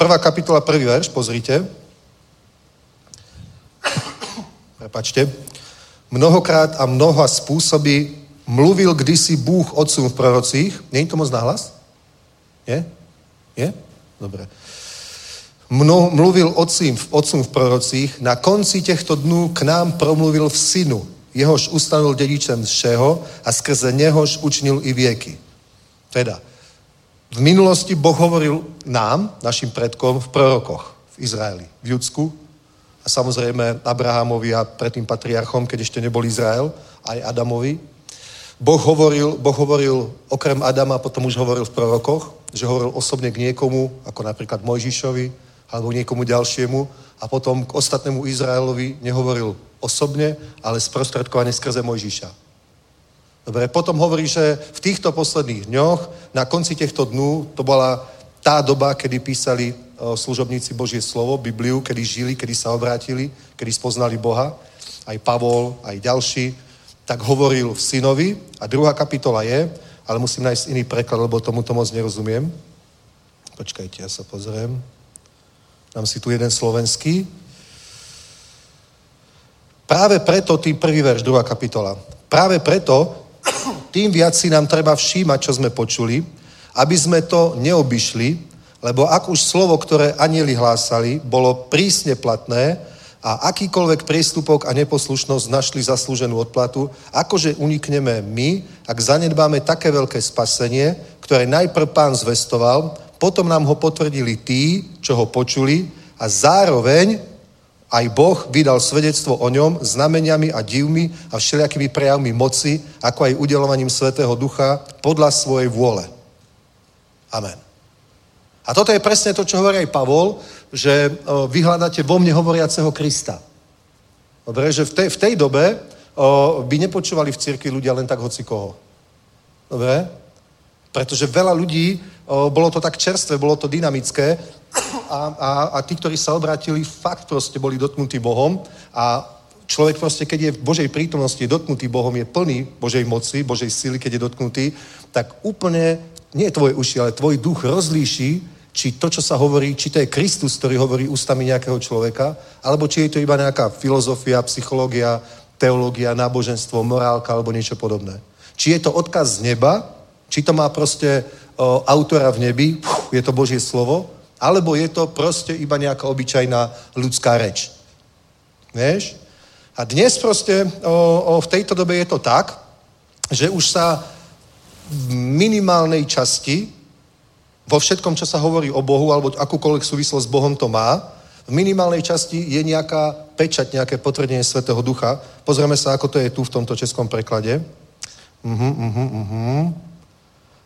prvá kapitola, prvý verš, pozrite. Prepačte. Mnohokrát a mnoha spôsoby mluvil kdysi Bůh otcům v prorocích. Není to moc nahlas? Je? Je? Dobre. Mno, mluvil otcím, otcům v prorocích, na konci těchto dnů k nám promluvil v synu, jehož ustanul dedičem všeho a skrze něhož učinil i věky. Teda, v minulosti Boh hovoril nám, našim predkom, v prorokoch v Izraeli, v Judsku a samozrejme Abrahamovi a predtým patriarchom, keď ešte nebol Izrael, aj Adamovi. Boh hovoril, boh hovoril okrem Adama, potom už hovoril v prorokoch, že hovoril osobne k niekomu, ako napríklad Mojžišovi, alebo niekomu ďalšiemu a potom k ostatnému Izraelovi nehovoril osobne, ale sprostredkovane skrze Mojžiša. Dobre, potom hovorí, že v týchto posledných dňoch, na konci týchto dnú, to bola tá doba, kedy písali služobníci Božie slovo, Bibliu, kedy žili, kedy sa obrátili, kedy spoznali Boha, aj Pavol, aj ďalší, tak hovoril v synovi a druhá kapitola je, ale musím nájsť iný preklad, lebo tomu to moc nerozumiem. Počkajte, ja sa pozriem. Dám si tu jeden slovenský. Práve preto, tým prvý verš, druhá kapitola. Práve preto, tým viac si nám treba všímať, čo sme počuli, aby sme to neobyšli, lebo ak už slovo, ktoré anieli hlásali, bolo prísne platné a akýkoľvek priestupok a neposlušnosť našli zaslúženú odplatu, akože unikneme my, ak zanedbáme také veľké spasenie, ktoré najprv pán zvestoval, potom nám ho potvrdili tí, čo ho počuli a zároveň aj Boh vydal svedectvo o ňom znameniami a divmi a všelijakými prejavmi moci, ako aj udelovaním Svetého Ducha podľa svojej vôle. Amen. A toto je presne to, čo hovorí aj Pavol, že vyhľadáte vo mne hovoriaceho Krista. Dobre, že v tej, v tej dobe o, by nepočúvali v cirkvi ľudia len tak hoci koho. Dobre? Pretože veľa ľudí, o, bolo to tak čerstvé, bolo to dynamické a, a, a tí, ktorí sa obrátili, fakt proste boli dotknutí Bohom a človek proste, keď je v Božej prítomnosti, dotknutý Bohom, je plný Božej moci, Božej sily, keď je dotknutý, tak úplne, nie tvoje uši, ale tvoj duch rozlíši, či to, čo sa hovorí, či to je Kristus, ktorý hovorí ústami nejakého človeka, alebo či je to iba nejaká filozofia, psychológia, teológia, náboženstvo, morálka alebo niečo podobné. Či je to odkaz z neba, či to má proste o, autora v nebi, puf, je to Božie slovo, alebo je to proste iba nejaká obyčajná ľudská reč. Vieš? A dnes proste o, o, v tejto dobe je to tak, že už sa v minimálnej časti vo všetkom, čo sa hovorí o Bohu, alebo akúkoľvek súvislosť s Bohom to má, v minimálnej časti je nejaká pečať, nejaké potvrdenie Svetého Ducha. Pozrieme sa, ako to je tu v tomto českom preklade. Uh-huh, uh-huh, uh-huh.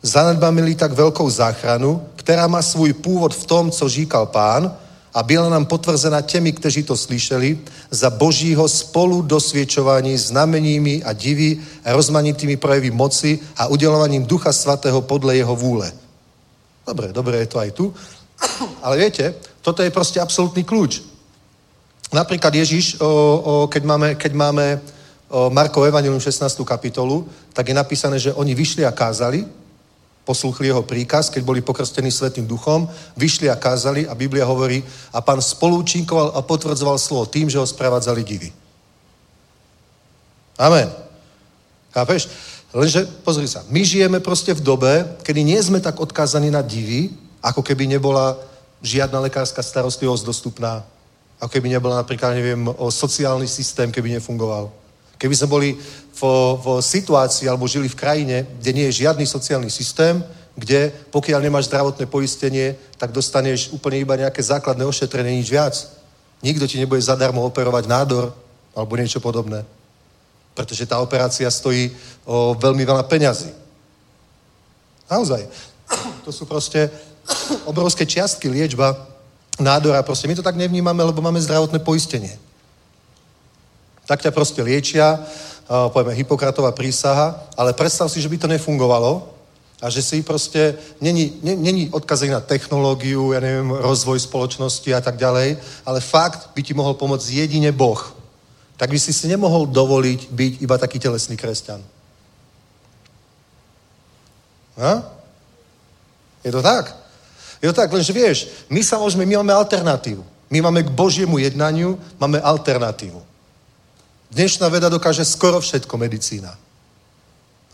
Zanedbáme-li tak veľkou záchranu, která má svůj původ v tom, co říkal pán, a byla nám potvrzena těmi, kteří to slyšeli, za božího spolu dosviečování znameními a diví, rozmanitými projevy moci a udelovaním Ducha Svatého podle jeho vůle. Dobre, dobre je to aj tu. Ale viete, toto je proste absolútny kľúč. Napríklad Ježiš, o, o, keď máme, keď máme o, Markov Evangelium 16. kapitolu, tak je napísané, že oni vyšli a kázali, posluchli jeho príkaz, keď boli pokrstení Svetým duchom, vyšli a kázali a Biblia hovorí, a pán spolúčinkoval a potvrdzoval slovo tým, že ho sprevádzali divy. Amen. Chápeš? Lenže, pozri sa, my žijeme proste v dobe, kedy nie sme tak odkázaní na divy, ako keby nebola žiadna lekárska starostlivosť dostupná, Ako keby nebol napríklad, neviem, o sociálny systém, keby nefungoval. Keby sme boli vo, vo situácii alebo žili v krajine, kde nie je žiadny sociálny systém, kde pokiaľ nemáš zdravotné poistenie, tak dostaneš úplne iba nejaké základné ošetrenie, nič viac. Nikto ti nebude zadarmo operovať nádor alebo niečo podobné. Pretože tá operácia stojí o veľmi veľa peňazí. Naozaj. To sú proste obrovské čiastky liečba nádora. Proste my to tak nevnímame, lebo máme zdravotné poistenie. Tak ťa proste liečia, povieme Hipokratová prísaha, ale predstav si, že by to nefungovalo a že si proste, není, není na technológiu, ja neviem, rozvoj spoločnosti a tak ďalej, ale fakt by ti mohol pomôcť jedine Boh. Tak by si si nemohol dovoliť byť iba taký telesný kresťan. Ha? Je to tak? Je to tak, lenže vieš, my sa môžeme, my máme alternatívu. My máme k Božiemu jednaniu, máme alternatívu. Dnešná veda dokáže skoro všetko, medicína.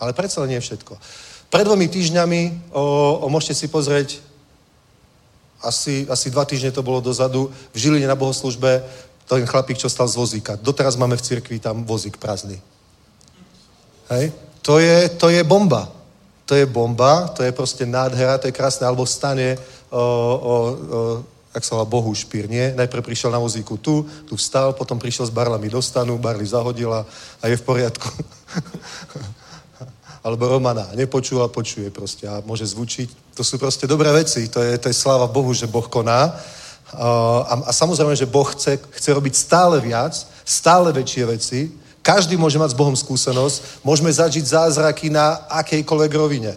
Ale predsa nie všetko. Pred dvomi týždňami, o, o, môžete si pozrieť, asi, asi dva týždne to bolo dozadu, v Žiline na bohoslužbe, ten chlapík, čo stal z vozíka. Doteraz máme v cirkvi tam vozík prázdny. Hej? To je, to je bomba. To je bomba, to je proste nádhera, to je krásne, alebo stane o, o, o jak sa volá, Bohu špír, nie? Najprv prišiel na vozíku tu, tu vstal, potom prišiel s barlami do stanu, barly zahodila a je v poriadku. Alebo Romana nepočula, počuje proste a môže zvučiť. To sú proste dobré veci, to je, to je sláva Bohu, že Boh koná. A, a samozrejme, že Boh chce, chce robiť stále viac, stále väčšie veci. Každý môže mať s Bohom skúsenosť. Môžeme zažiť zázraky na akejkoľvek rovine.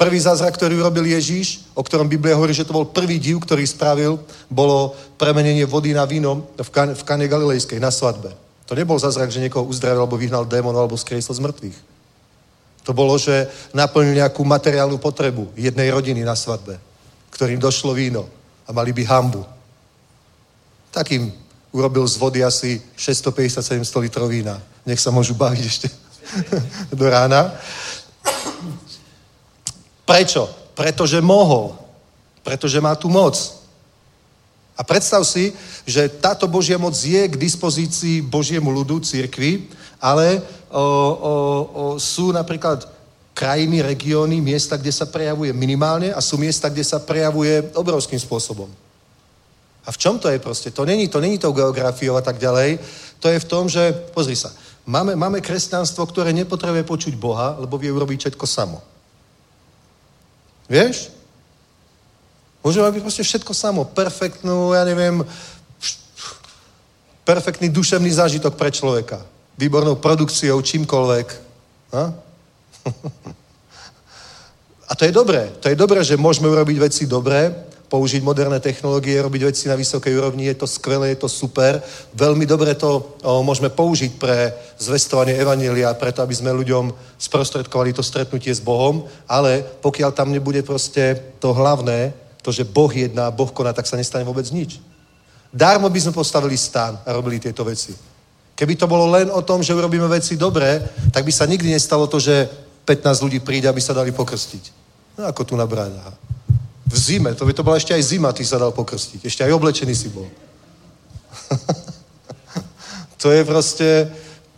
Prvý zázrak, ktorý urobil Ježíš, o ktorom Biblia hovorí, že to bol prvý div, ktorý spravil, bolo premenenie vody na víno v, kan- v kane Galilejskej na svadbe. To nebol zázrak, že niekoho uzdravil, alebo vyhnal démon, alebo skriesol z mŕtvych. To bolo, že naplnil nejakú materiálnu potrebu jednej rodiny na svadbe, ktorým došlo víno mali by hambu. Takým urobil z vody asi 650-700 litrov vína. Nech sa môžu baviť ešte do rána. Prečo? Pretože mohol. Pretože má tu moc. A predstav si, že táto Božia moc je k dispozícii Božiemu ľudu, církvi, ale o, o, o, sú napríklad krajiny, regióny, miesta, kde sa prejavuje minimálne a sú miesta, kde sa prejavuje obrovským spôsobom. A v čom to je proste? To není to, není to geografiou a tak ďalej. To je v tom, že, pozri sa, máme, máme kresťanstvo, ktoré nepotrebuje počuť Boha, lebo vie urobiť všetko samo. Vieš? Môžeme robiť proste všetko samo. Perfektnú, ja neviem, perfektný duševný zážitok pre človeka. Výbornou produkciou, čímkoľvek. A? A to je dobré. To je dobré, že môžeme urobiť veci dobré, použiť moderné technológie, robiť veci na vysokej úrovni, je to skvelé, je to super. Veľmi dobre to o, môžeme použiť pre zvestovanie Evanília, preto aby sme ľuďom sprostredkovali to stretnutie s Bohom, ale pokiaľ tam nebude proste to hlavné, to, že Boh jedná, Boh koná, tak sa nestane vôbec nič. Dármo by sme postavili stán a robili tieto veci. Keby to bolo len o tom, že urobíme veci dobré, tak by sa nikdy nestalo to, že 15 ľudí príde, aby sa dali pokrstiť. No ako tu na bráňa. V zime, to by to bola ešte aj zima, ty sa dal pokrstiť. Ešte aj oblečený si bol. to je proste,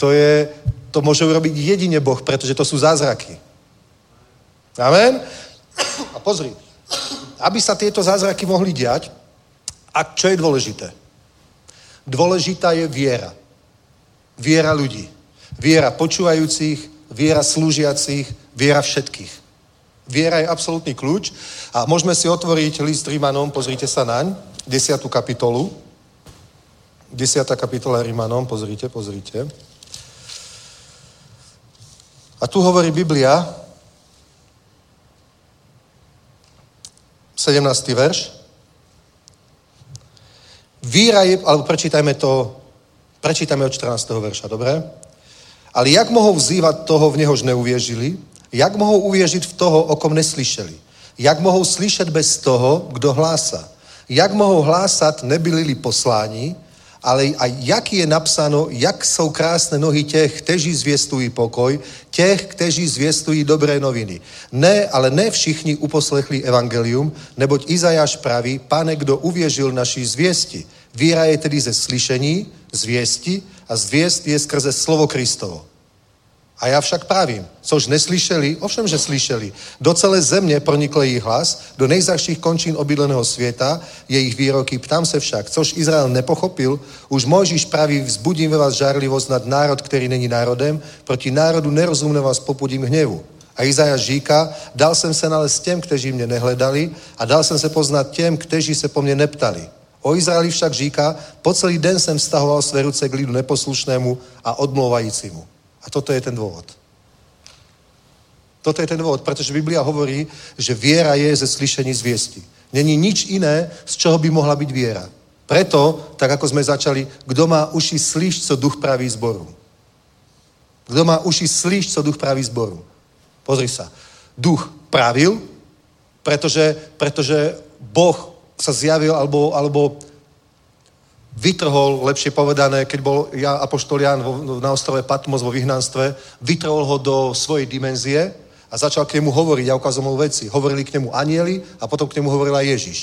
to je, to môže urobiť jedine Boh, pretože to sú zázraky. Amen? A pozri, aby sa tieto zázraky mohli diať, a čo je dôležité? Dôležitá je viera. Viera ľudí. Viera počúvajúcich, viera slúžiacich, viera všetkých. Viera je absolútny kľúč a môžeme si otvoriť list Rímanom, pozrite sa naň, 10. kapitolu. 10. kapitola Rímanom, pozrite, pozrite. A tu hovorí Biblia, 17. verš. Víra je, alebo prečítajme to, prečítajme od 14. verša, dobre? Ale jak mohou vzývať toho, v nehož neuviežili? Jak mohou uvěřit v toho, o kom neslyšeli? Jak mohou slyšet bez toho, kdo hlásá? Jak mohou hlásat, nebyli-li? Ale a jak je napsáno, jak jsou krásné nohy těch, kteří zvěstují pokoj, těch, kteří zvěstují dobré noviny. Ne, ale ne všichni uposlechli evangelium, neboť Izajáš praví, pane, kdo uvěřil naší zvěsti. Viera je tedy ze slyšení, z viesti a zviest je skrze slovo Kristovo. A já však právím, což neslyšeli, ovšem, že slyšeli. Do celé země pronikl jejich hlas, do nejzahších končín obydleného světa, jejich výroky, ptám se však, což Izrael nepochopil, už Mojžíš praví, vzbudím ve vás žárlivost nad národ, který není národem, proti národu nerozumné vás popudím hněvu. A Izajáš říká, dal jsem se nalézt těm, kteří mě nehledali a dal jsem se poznat těm, kteří se po mně neptali. O Izraeli však říká, po celý den jsem vztahoval své ruce k lidu neposlušnému a odmlouvajícímu. A toto je ten dôvod. Toto je ten dôvod, pretože Biblia hovorí, že viera je ze slyšení zviesti. Není nič iné, z čoho by mohla byť viera. Preto, tak ako sme začali, kdo má uši slyš, co duch praví zboru. Kdo má uši slyš, co duch praví zboru. Pozri sa. Duch pravil, pretože, pretože Boh sa zjavil, alebo, alebo vytrhol, lepšie povedané, keď bol ja, Apoštol na ostrove Patmos vo vyhnanstve, vytrhol ho do svojej dimenzie a začal k nemu hovoriť a ukázal mu veci. Hovorili k nemu anieli a potom k nemu hovoril aj Ježiš.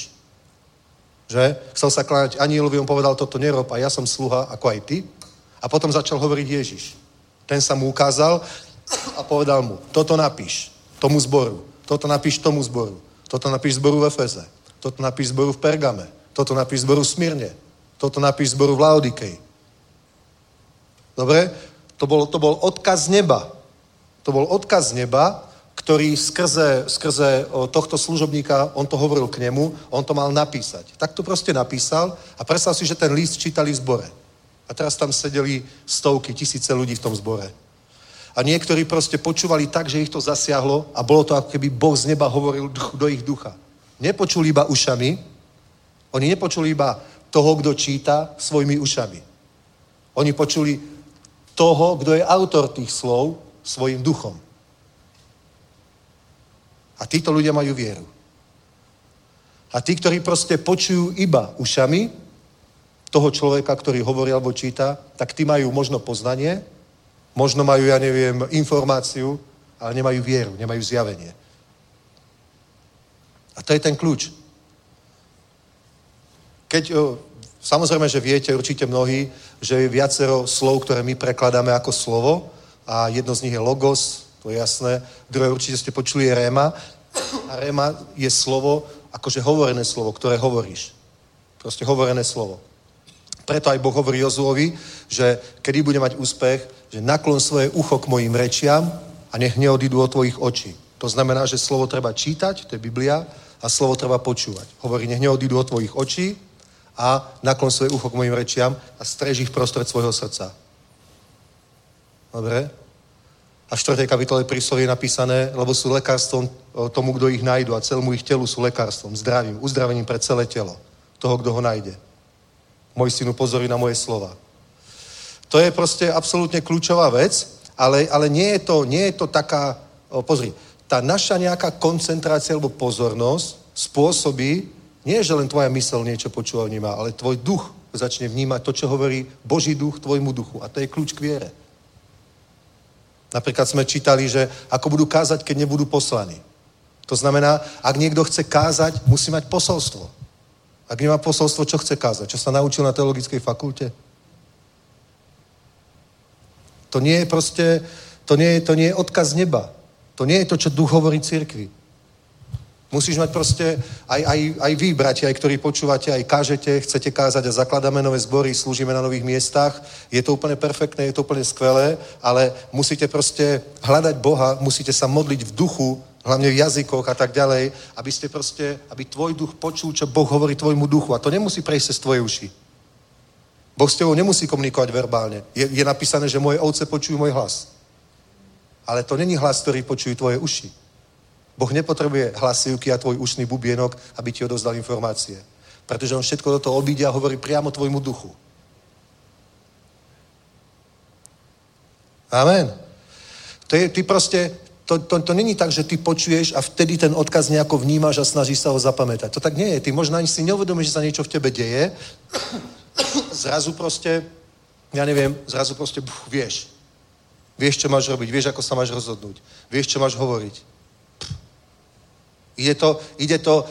Že? Chcel sa kláňať anielovi, on povedal, toto nerob a ja som sluha, ako aj ty. A potom začal hovoriť Ježiš. Ten sa mu ukázal a povedal mu, toto napíš tomu zboru, toto napíš tomu zboru, toto napíš zboru v Efeze, toto napíš zboru v Pergame, toto napíš zboru v Smírne, toto napíš zboru v Laodikej. Dobre? To bol, to bol odkaz neba. To bol odkaz neba, ktorý skrze, skrze tohto služobníka, on to hovoril k nemu, on to mal napísať. Tak to proste napísal a predstav si, že ten list čítali v zbore. A teraz tam sedeli stovky, tisíce ľudí v tom zbore. A niektorí proste počúvali tak, že ich to zasiahlo a bolo to, ako keby Boh z neba hovoril do ich ducha. Nepočuli iba ušami, oni nepočuli iba toho, kdo číta svojimi ušami. Oni počuli toho, kdo je autor tých slov svojim duchom. A títo ľudia majú vieru. A tí, ktorí proste počujú iba ušami toho človeka, ktorý hovorí alebo číta, tak tí majú možno poznanie, možno majú, ja neviem, informáciu, ale nemajú vieru, nemajú zjavenie. A to je ten kľúč. Keď, samozrejme, že viete určite mnohí, že je viacero slov, ktoré my prekladáme ako slovo a jedno z nich je logos, to je jasné. Druhé určite ste počuli je réma. A réma je slovo, akože hovorené slovo, ktoré hovoríš. Proste hovorené slovo. Preto aj Boh hovorí Jozuovi, že kedy bude mať úspech, že naklon svoje ucho k mojim rečiam a nech neodídu od tvojich očí. To znamená, že slovo treba čítať, to je Biblia, a slovo treba počúvať. Hovorí, nech neodídu od tvojich očí a naklon svoje ucho k mojim rečiam a strež ich prostred svojho srdca. Dobre? A v 4. kapitole príslovie je napísané, lebo sú lekárstvom tomu, kdo ich najdu a celému ich telu sú lekárstvom, zdravím, uzdravením pre celé telo toho, kdo ho najde. Môj synu, pozory na moje slova. To je proste absolútne kľúčová vec, ale, ale nie, je to, nie je to taká, o, pozri, tá naša nejaká koncentrácia alebo pozornosť spôsobí, nie, že len tvoja mysel niečo počúva, vníma, ale tvoj duch začne vnímať to, čo hovorí Boží duch tvojmu duchu. A to je kľúč k viere. Napríklad sme čítali, že ako budú kázať, keď nebudú poslaní. To znamená, ak niekto chce kázať, musí mať posolstvo. Ak nemá posolstvo, čo chce kázať? Čo sa naučil na teologickej fakulte? To nie je proste, to nie je, to nie je odkaz neba. To nie je to, čo duch hovorí cirkvi. Musíš mať proste, aj, aj, aj vy, bratia, aj ktorí počúvate, aj kážete, chcete kázať a zakladáme nové zbory, slúžime na nových miestach. Je to úplne perfektné, je to úplne skvelé, ale musíte proste hľadať Boha, musíte sa modliť v duchu, hlavne v jazykoch a tak ďalej, aby ste proste, aby tvoj duch počul, čo Boh hovorí tvojmu duchu. A to nemusí prejsť cez tvoje uši. Boh s tebou nemusí komunikovať verbálne. Je, je napísané, že moje ovce počujú môj hlas. Ale to není hlas, ktorý počujú tvoje uši. Boh nepotrebuje hlasivky a tvoj ušný bubienok, aby ti odozdal informácie. Pretože on všetko do toho obíde a hovorí priamo tvojmu duchu. Amen. To je, ty proste, to, to, to není tak, že ty počuješ a vtedy ten odkaz nejako vnímaš a snažíš sa ho zapamätať. To tak nie je. Ty možno ani si neuvedomíš, že sa niečo v tebe deje. Zrazu proste, ja neviem, zrazu proste buch, vieš. Vieš, čo máš robiť, vieš, ako sa máš rozhodnúť. Vieš, čo máš hovoriť. Ide to, ide to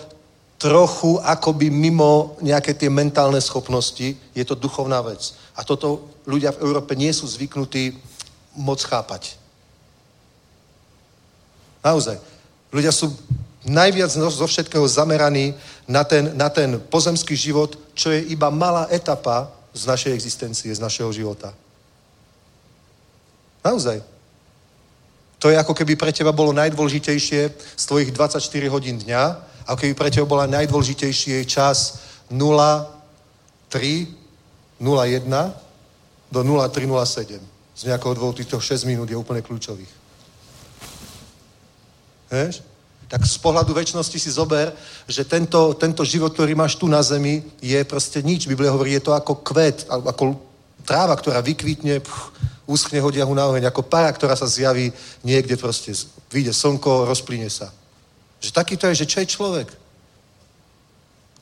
trochu akoby mimo nejaké tie mentálne schopnosti, je to duchovná vec. A toto ľudia v Európe nie sú zvyknutí moc chápať. Naozaj. Ľudia sú najviac zo všetkého zameraní na ten, na ten pozemský život, čo je iba malá etapa z našej existencie, z našeho života. Naozaj. To je ako keby pre teba bolo najdôležitejšie z tvojich 24 hodín dňa, ako keby pre teba bola najdôležitejší čas 0, 3, 0, 1 do 0, 3, 0, 7. Z nejakého dvoch týchto 6 minút je úplne kľúčových. Vieš? Tak z pohľadu väčšnosti si zober, že tento, tento život, ktorý máš tu na zemi, je proste nič. Biblia hovorí, je to ako kvet, ako tráva, ktorá vykvitne, pch, uschne, hodia ho na oheň, ako para, ktorá sa zjaví niekde proste. Vyjde slnko, rozplyne sa. Že taký to je, že čo je človek?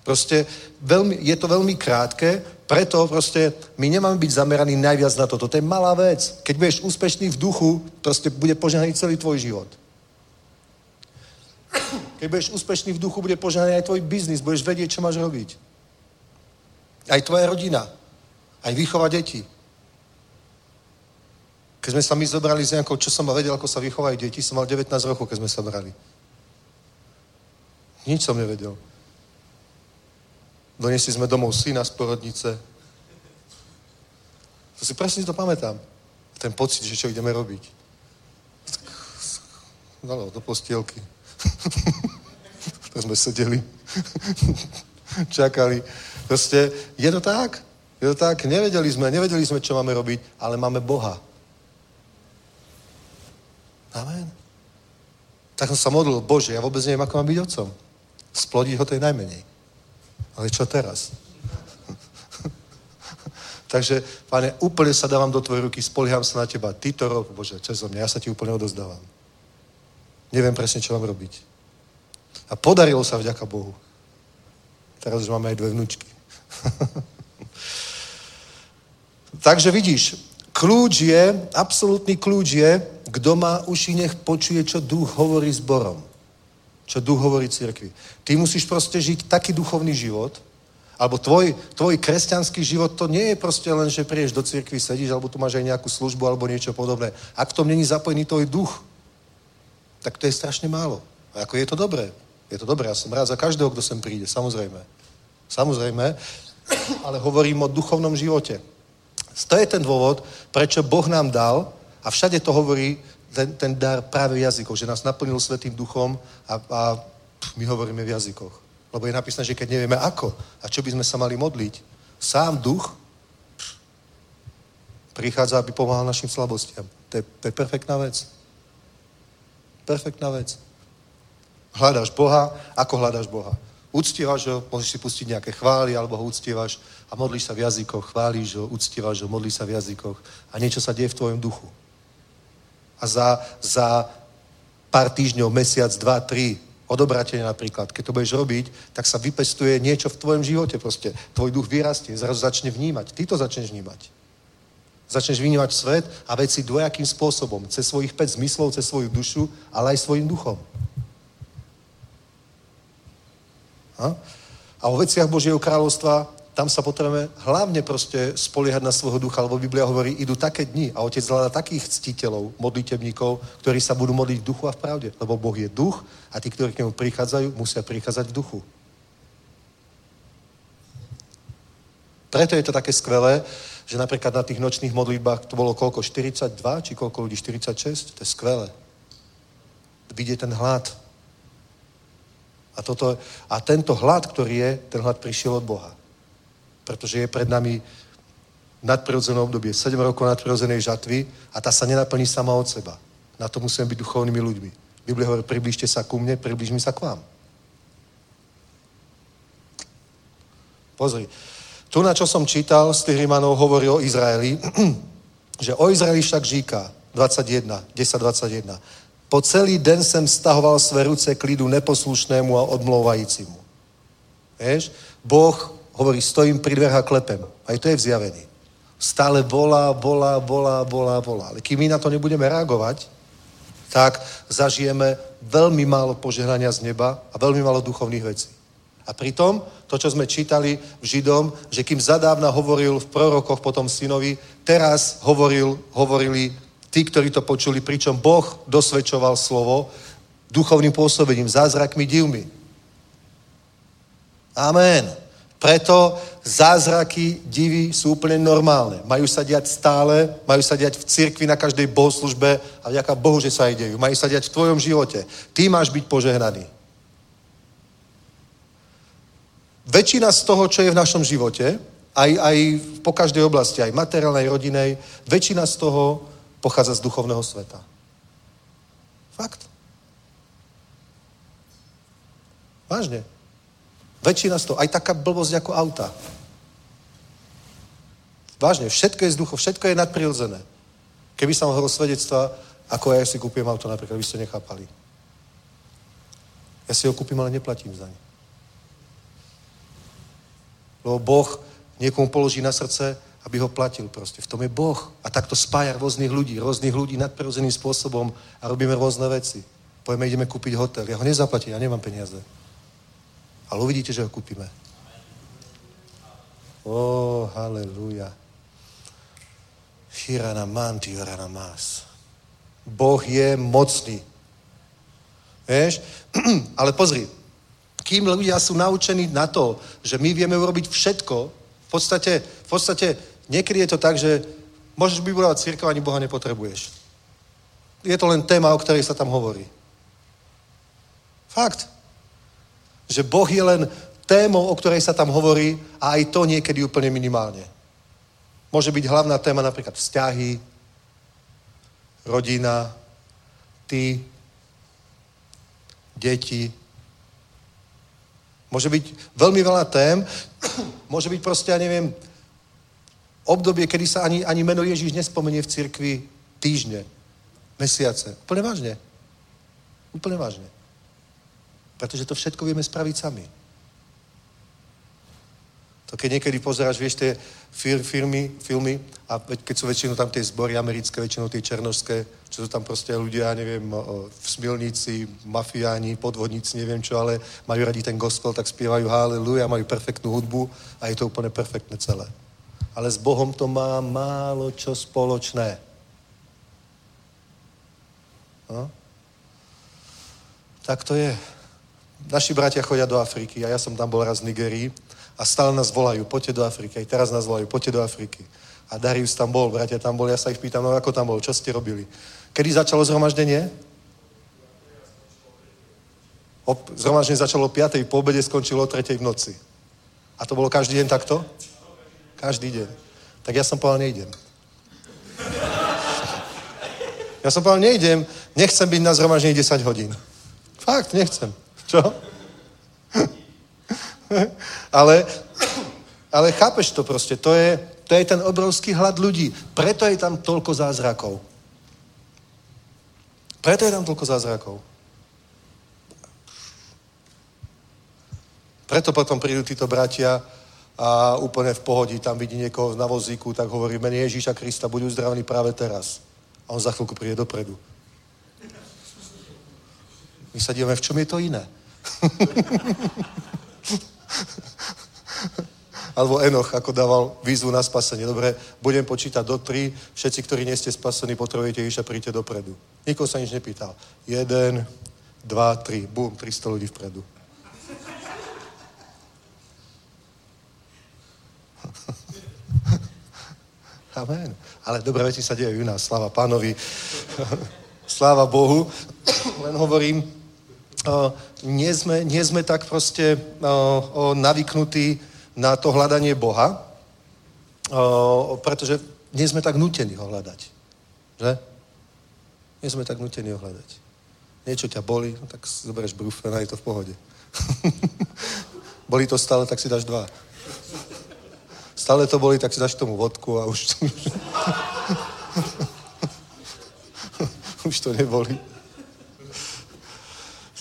Proste veľmi, je to veľmi krátke, preto proste my nemáme byť zameraní najviac na toto. To je malá vec. Keď budeš úspešný v duchu, proste bude požehnaný celý tvoj život. Keď budeš úspešný v duchu, bude požehnaný aj tvoj biznis, budeš vedieť, čo máš robiť. Aj tvoja rodina. Aj výchova detí. Keď sme sa my zobrali s nejakou, čo som vedel, ako sa vychovajú deti, som mal 19 rokov, keď sme sa brali. Nič som nevedel. Donesli sme domov syna z porodnice. To si presne to pamätám. Ten pocit, že čo ideme robiť. No, no do postielky. tak sme sedeli. Čakali. Proste, je to tak. Je to tak. Nevedeli sme, nevedeli sme, čo máme robiť, ale máme Boha. Amen. Tak som sa modlil, Bože, ja vôbec neviem, ako mám byť otcom. Splodiť ho to je najmenej. Ale čo teraz? Takže, pane, úplne sa dávam do tvojej ruky, spolieham sa na teba. Ty to rob, Bože, cez mňa, ja sa ti úplne odozdávam. Neviem presne, čo mám robiť. A podarilo sa vďaka Bohu. Teraz už máme aj dve vnúčky. Takže vidíš, kľúč je, absolútny kľúč je, kto má uši, nech počuje, čo duch hovorí zborom. Čo duch hovorí cirkvi. Ty musíš proste žiť taký duchovný život, alebo tvoj, tvoj kresťanský život to nie je proste len, že prieš do cirkvi, sedíš, alebo tu máš aj nejakú službu, alebo niečo podobné. Ak v tom není zapojený tvoj duch, tak to je strašne málo. A ako je to dobré. Je to dobré, ja som rád za každého, kto sem príde, samozrejme. Samozrejme, ale hovorím o duchovnom živote. To je ten dôvod, prečo Boh nám dal a všade to hovorí ten, ten dar práve jazykov, že nás naplnil Svetým duchom a, a my hovoríme v jazykoch. Lebo je napísané, že keď nevieme ako a čo by sme sa mali modliť, sám duch prichádza, aby pomáhal našim slabostiam. To je, to je perfektná vec. Perfektná vec. Hľadáš Boha, ako hľadáš Boha? Uctievaš ho, môžeš si pustiť nejaké chvály, alebo ho uctievaš a modlíš sa v jazykoch, chválíš ho, uctievaš ho, modlíš sa v jazykoch a niečo sa deje v tvojom duchu a za, za pár týždňov, mesiac, dva, tri, odobratenie napríklad, keď to budeš robiť, tak sa vypestuje niečo v tvojom živote proste. Tvoj duch vyrastie, zrazu začne vnímať. Ty to začneš vnímať. Začneš vnímať svet a veci dvojakým spôsobom. Cez svojich 5 zmyslov, cez svoju dušu, ale aj svojim duchom. A, o veciach Božieho kráľovstva tam sa potrebujeme hlavne proste spoliehať na svojho ducha, lebo Biblia hovorí, idú také dni a Otec hľadá takých ctiteľov, modlitebníkov, ktorí sa budú modliť v duchu a v pravde. Lebo Boh je duch a tí, ktorí k nemu prichádzajú, musia prichádzať v duchu. Preto je to také skvelé, že napríklad na tých nočných modlitbách to bolo koľko? 42? Či koľko ľudí? 46? To je skvelé. Vidieť ten hlad. A, toto, a tento hlad, ktorý je, ten hlad prišiel od Boha pretože je pred nami nadprirodzené obdobie, 7 rokov nadprirodzenej žatvy a tá sa nenaplní sama od seba. Na to musíme byť duchovnými ľuďmi. Biblia hovorí, približte sa ku mne, približ mi sa k vám. Pozri, tu na čo som čítal z tých Rímanov hovorí o Izraeli, že o Izraeli však říká 21, 10, Po celý den jsem stahoval své ruce k lidu neposlušnému a odmlouvajícímu. Vieš? Boh hovorí, stojím pri dverách a klepem. Aj to je v zjavení. Stále volá, volá, volá, volá, volá. Ale kým my na to nebudeme reagovať, tak zažijeme veľmi málo požehnania z neba a veľmi málo duchovných vecí. A pritom, to, čo sme čítali v Židom, že kým zadávna hovoril v prorokoch potom synovi, teraz hovoril, hovorili tí, ktorí to počuli, pričom Boh dosvedčoval slovo duchovným pôsobením, zázrakmi, divmi. Amen. Preto zázraky, divy sú úplne normálne. Majú sa diať stále, majú sa diať v cirkvi na každej bohoslužbe a vďaka Bohu, že sa aj dejú. Majú sa diať v tvojom živote. Ty máš byť požehnaný. Väčšina z toho, čo je v našom živote, aj, aj po každej oblasti, aj materiálnej, rodinej, väčšina z toho pochádza z duchovného sveta. Fakt. Vážne. Väčšina z toho, aj taká blbosť ako auta. Vážne, všetko je z duchu, všetko je nadprirodzené. Keby som hovoril svedectva, ako ja si kúpim auto napríklad, vy ste nechápali. Ja si ho kúpim, ale neplatím za ne. Lebo Boh niekomu položí na srdce, aby ho platil proste. V tom je Boh. A takto spája rôznych ľudí, rôznych ľudí nadprirodzeným spôsobom a robíme rôzne veci. Poďme, ideme kúpiť hotel. Ja ho nezaplatím, ja nemám peniaze. Ale uvidíte, že ho kúpime. Ó, oh, halleluja. Hirana manti, hirana mas. Boh je mocný. Vieš? Ale pozri, kým ľudia sú naučení na to, že my vieme urobiť všetko, v podstate, v podstate niekedy je to tak, že môžeš vybudovať církev, ani Boha nepotrebuješ. Je to len téma, o ktorej sa tam hovorí. Fakt. Že Boh je len témou, o ktorej sa tam hovorí a aj to niekedy úplne minimálne. Môže byť hlavná téma napríklad vzťahy, rodina, ty, deti. Môže byť veľmi veľa tém. Môže byť proste, ja neviem, obdobie, kedy sa ani, ani meno Ježíš nespomenie v cirkvi týždne, mesiace. Úplne vážne. Úplne vážne. Pretože to všetko vieme spraviť sami. To keď niekedy pozeráš, vieš, tie fir- firmy, filmy a keď sú väčšinou tam tie zbory americké, väčšinou tie černožské, čo sú tam proste ľudia, neviem, v smilníci, mafiáni, podvodníci, neviem čo, ale majú radi ten gospel, tak spievajú haleluja, majú perfektnú hudbu a je to úplne perfektné celé. Ale s Bohom to má málo čo spoločné. No? Tak to je. Naši bratia chodia do Afriky a ja som tam bol raz v Nigerii a stále nás volajú, poďte do Afriky, aj teraz nás volajú, poďte do Afriky. A Darius tam bol, bratia tam bol, ja sa ich pýtam, no ako tam bol, čo ste robili? Kedy začalo zhromaždenie? Zhromaždenie začalo o 5. po obede, skončilo o 3. v noci. A to bolo každý deň takto? Každý deň. Tak ja som povedal, nejdem. Ja som povedal, nejdem, nechcem byť na zhromaždení 10 hodín. Fakt, nechcem. Čo? ale, ale chápeš to proste, to je, to je ten obrovský hlad ľudí. Preto je tam toľko zázrakov. Preto je tam toľko zázrakov. Preto potom prídu títo bratia a úplne v pohodí tam vidí niekoho na vozíku, tak hovorí, mene Ježíša Krista, buď uzdravený práve teraz. A on za chvíľku príde dopredu. My sa dívame, v čom je to iné. Alebo Enoch, ako dával výzvu na spasenie. Dobre, budem počítať do tri. Všetci, ktorí nie ste spasení, potrebujete Ježiša, príďte dopredu. Nikoho sa nič nepýtal. Jeden, dva, tri. Bum, 300 ľudí vpredu. Amen. Ale dobré veci sa dejú u nás. Sláva pánovi. Sláva Bohu. Len hovorím, nie sme, nie sme tak proste navyknutí na to hľadanie Boha, pretože nie sme tak nutení ho hľadať. Že? Nie sme tak nutení ho hľadať. Niečo ťa boli, no tak zoberieš brufen a je to v pohode. boli to stále, tak si dáš dva. Stále to boli, tak si dáš tomu vodku a už, už to neboli.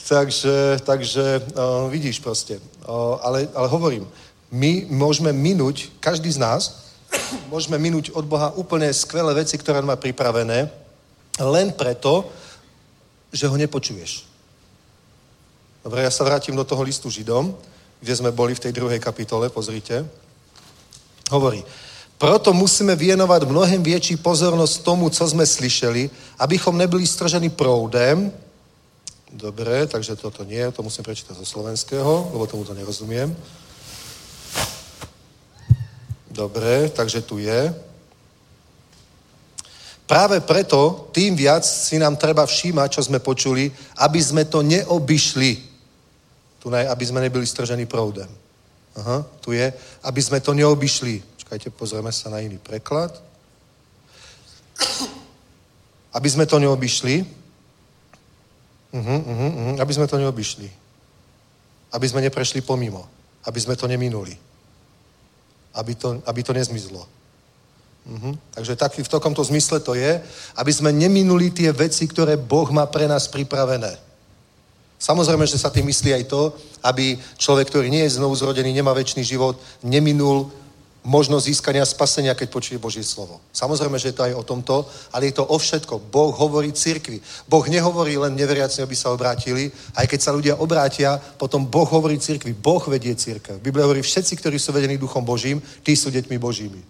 Takže, takže uh, vidíš proste. Uh, ale, ale hovorím, my môžeme minúť, každý z nás, môžeme minúť od Boha úplne skvelé veci, ktoré má pripravené, len preto, že ho nepočuješ. Dobre, ja sa vrátim do toho listu Židom. kde sme boli v tej druhej kapitole, pozrite. Hovorí, proto musíme věnovat mnohem větší pozornost tomu, co jsme slyšeli, abychom nebyli strženi proudem. Dobre, takže toto nie, to musím prečítať zo slovenského, lebo tomu to nerozumiem. Dobre, takže tu je. Práve preto tým viac si nám treba všímať, čo sme počuli, aby sme to neobyšli. Tu ne, aby sme nebyli stržení proudem. Aha, tu je, aby sme to neobyšli. Čakajte, pozrieme sa na iný preklad. Aby sme to neobyšli. Uh-huh, uh-huh, uh-huh, aby sme to neobyšli. Aby sme neprešli pomimo. Aby sme to neminuli. Aby to, aby to nezmizlo. Uh-huh. Takže taký v takomto zmysle to je, aby sme neminuli tie veci, ktoré Boh má pre nás pripravené. Samozrejme, že sa tým myslí aj to, aby človek, ktorý nie je znovu zrodený, nemá väčší život, neminul možnosť získania spasenia, keď počuje Božie slovo. Samozrejme, že je to aj o tomto, ale je to o všetko. Boh hovorí cirkvi. Boh nehovorí len neveriacim, aby sa obrátili, aj keď sa ľudia obrátia, potom Boh hovorí cirkvi. Boh vedie církev. Biblia hovorí, všetci, ktorí sú vedení duchom Božím, tí sú deťmi Božími.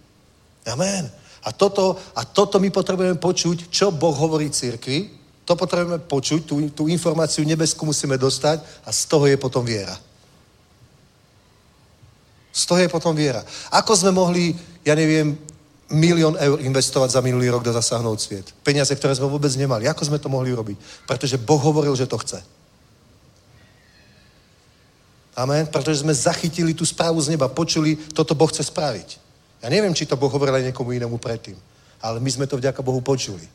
Amen. A toto, a toto my potrebujeme počuť, čo Boh hovorí církvi, to potrebujeme počuť, tú, tú informáciu nebeskú musíme dostať a z toho je potom viera. Z toho je potom viera. Ako sme mohli, ja neviem, milión eur investovať za minulý rok do zasahnout sviet? Peniaze, ktoré sme vôbec nemali. Ako sme to mohli urobiť? Pretože Boh hovoril, že to chce. Amen. Pretože sme zachytili tú správu z neba, počuli, toto Boh chce spraviť. Ja neviem, či to Boh hovoril aj niekomu inému predtým, ale my sme to vďaka Bohu počuli.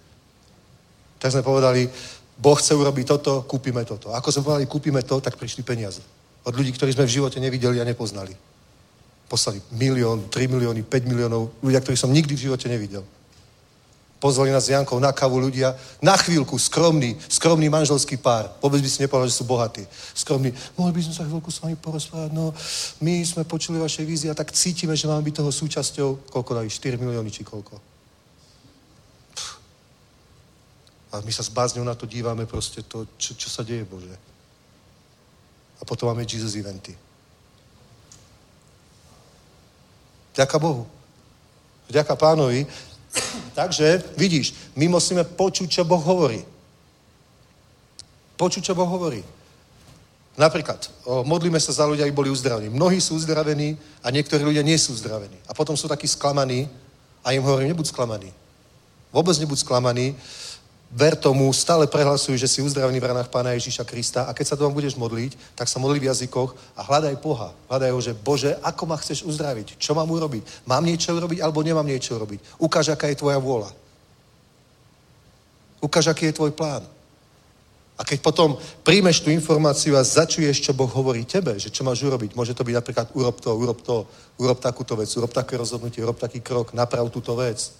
Tak sme povedali, Boh chce urobiť toto, kúpime toto. Ako sme povedali, kúpime to, tak prišli peniaze. Od ľudí, ktorí sme v živote nevideli a nepoznali. Poslali milión, 3 milióny, 5 miliónov, ľudia, ktorých som nikdy v živote nevidel. Pozvali nás s Jankou na kavu ľudia, na chvíľku, skromný, skromný manželský pár. Vôbec by si nepovedal, že sú bohatí. Skromný, mohli by sme sa chvíľku s vami porozprávať, no my sme počuli vaše vízie a tak cítime, že máme byť toho súčasťou, koľko dajú, 4 milióny či koľko. A my sa s bázňou na to dívame proste to, čo, čo sa deje, Bože. A potom máme Jesus eventy. Ďaká Bohu. Ďaká pánovi, Takže vidíš, my musíme počuť, čo Boh hovorí. Počuť, čo Boh hovorí. Napríklad, o, modlíme sa za ľudia, aby boli uzdravení. Mnohí sú uzdravení a niektorí ľudia nie sú uzdravení. A potom sú takí sklamaní a im hovorím, nebuď sklamaný. Vôbec nebuď sklamaný, ver tomu, stále prehlasuj, že si uzdravený v ranách Pána Ježíša Krista a keď sa tomu budeš modliť, tak sa modli v jazykoch a hľadaj Boha. Hľadaj ho, že Bože, ako ma chceš uzdraviť? Čo mám urobiť? Mám niečo urobiť alebo nemám niečo urobiť? Ukáž, aká je tvoja vôľa. Ukáž, aký je tvoj plán. A keď potom príjmeš tú informáciu a začuješ, čo Boh hovorí tebe, že čo máš urobiť, môže to byť napríklad urob to, urob to, urob takúto vec, urob také rozhodnutie, urob taký krok, naprav túto vec.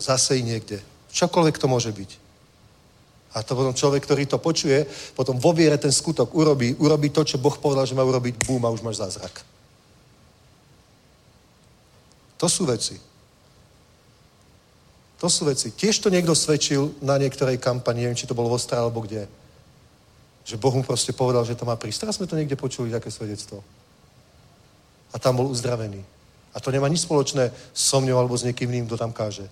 Zasej niekde Čokoľvek to môže byť. A to potom človek, ktorý to počuje, potom vo viere ten skutok urobí, urobí to, čo Boh povedal, že má urobiť, bum, a už máš zázrak. To sú veci. To sú veci. Tiež to niekto svedčil na niektorej kampani, neviem, či to bolo v Ostre alebo kde. Že Boh mu proste povedal, že to má prísť. Teraz sme to niekde počuli, také svedectvo. A tam bol uzdravený. A to nemá nič spoločné so mňou alebo s niekým iným, kto tam káže.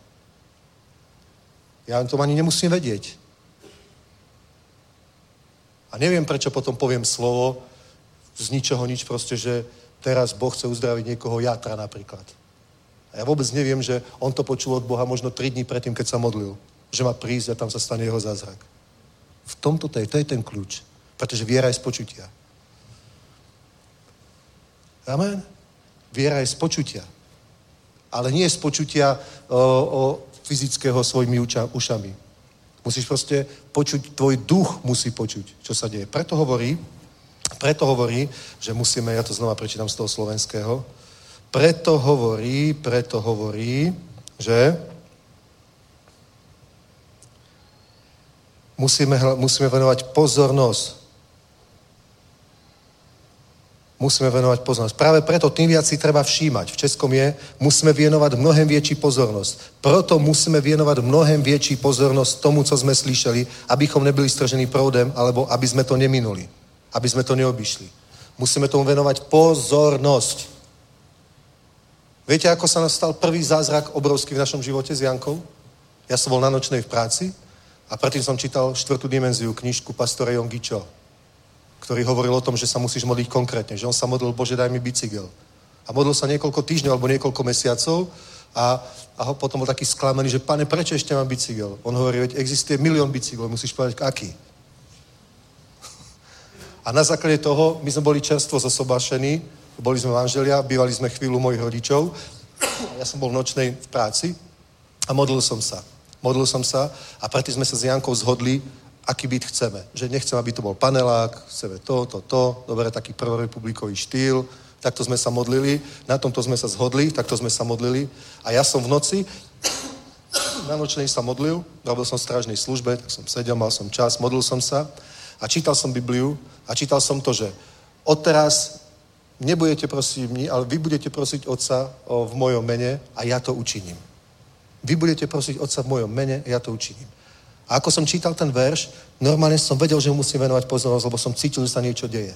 Ja to ani nemusím vedieť. A neviem, prečo potom poviem slovo z ničoho nič, proste, že teraz Boh chce uzdraviť niekoho jatra napríklad. A ja vôbec neviem, že on to počul od Boha možno 3 dní predtým, keď sa modlil. Že má prísť a tam sa stane jeho zázrak. V tomto to je, to je ten kľúč. Pretože viera je z počutia. Amen? Viera je z počutia. Ale nie z počutia o, o fyzického svojimi uča, ušami. Musíš proste počuť, tvoj duch musí počuť, čo sa deje. Preto hovorí, preto hovorí, že musíme, ja to znova prečítam z toho slovenského, preto hovorí, preto hovorí, že musíme, musíme venovať pozornosť musíme venovať pozornosť. Práve preto tým viac si treba všímať. V Českom je, musíme věnovat mnohem větší pozornosť. Proto musíme věnovat mnohem větší pozornosť tomu, co sme slyšeli, abychom nebyli stržení proudem, alebo aby sme to neminuli. Aby sme to neobyšli. Musíme tomu venovať pozornosť. Viete, ako sa nastal prvý zázrak obrovský v našom živote s Jankou? Ja som bol na nočnej v práci a predtým som čítal štvrtú dimenziu, knižku pastora Jongičo, ktorý hovoril o tom, že sa musíš modliť konkrétne, že on sa modlil, Bože, daj mi bicykel. A modlil sa niekoľko týždňov alebo niekoľko mesiacov a, a ho potom bol taký sklamaný, že pane, prečo ešte mám bicykel? On hovorí, veď existuje milión bicyklov, musíš povedať, aký. A na základe toho, my sme boli čerstvo zosobášení, boli sme manželia, bývali sme chvíľu mojich rodičov. Ja som bol v nočnej v práci a modlil som sa. Modlil som sa a predtým sme sa s Jankou zhodli, aký byt chceme. Že nechcem, aby to bol panelák, chceme to, to, to, dobre, taký prvorepublikový štýl, takto sme sa modlili, na tomto sme sa zhodli, takto sme sa modlili. A ja som v noci, na nočnej sa modlil, robil som v strážnej službe, tak som sedel, mal som čas, modlil som sa a čítal som Bibliu a čítal som to, že odteraz nebudete prosiť mní, ale vy budete prosiť Otca v mojom mene a ja to učiním. Vy budete prosiť Otca v mojom mene a ja to učiním. A ako som čítal ten verš, normálne som vedel, že mu musím venovať pozornosť, lebo som cítil, že sa niečo deje.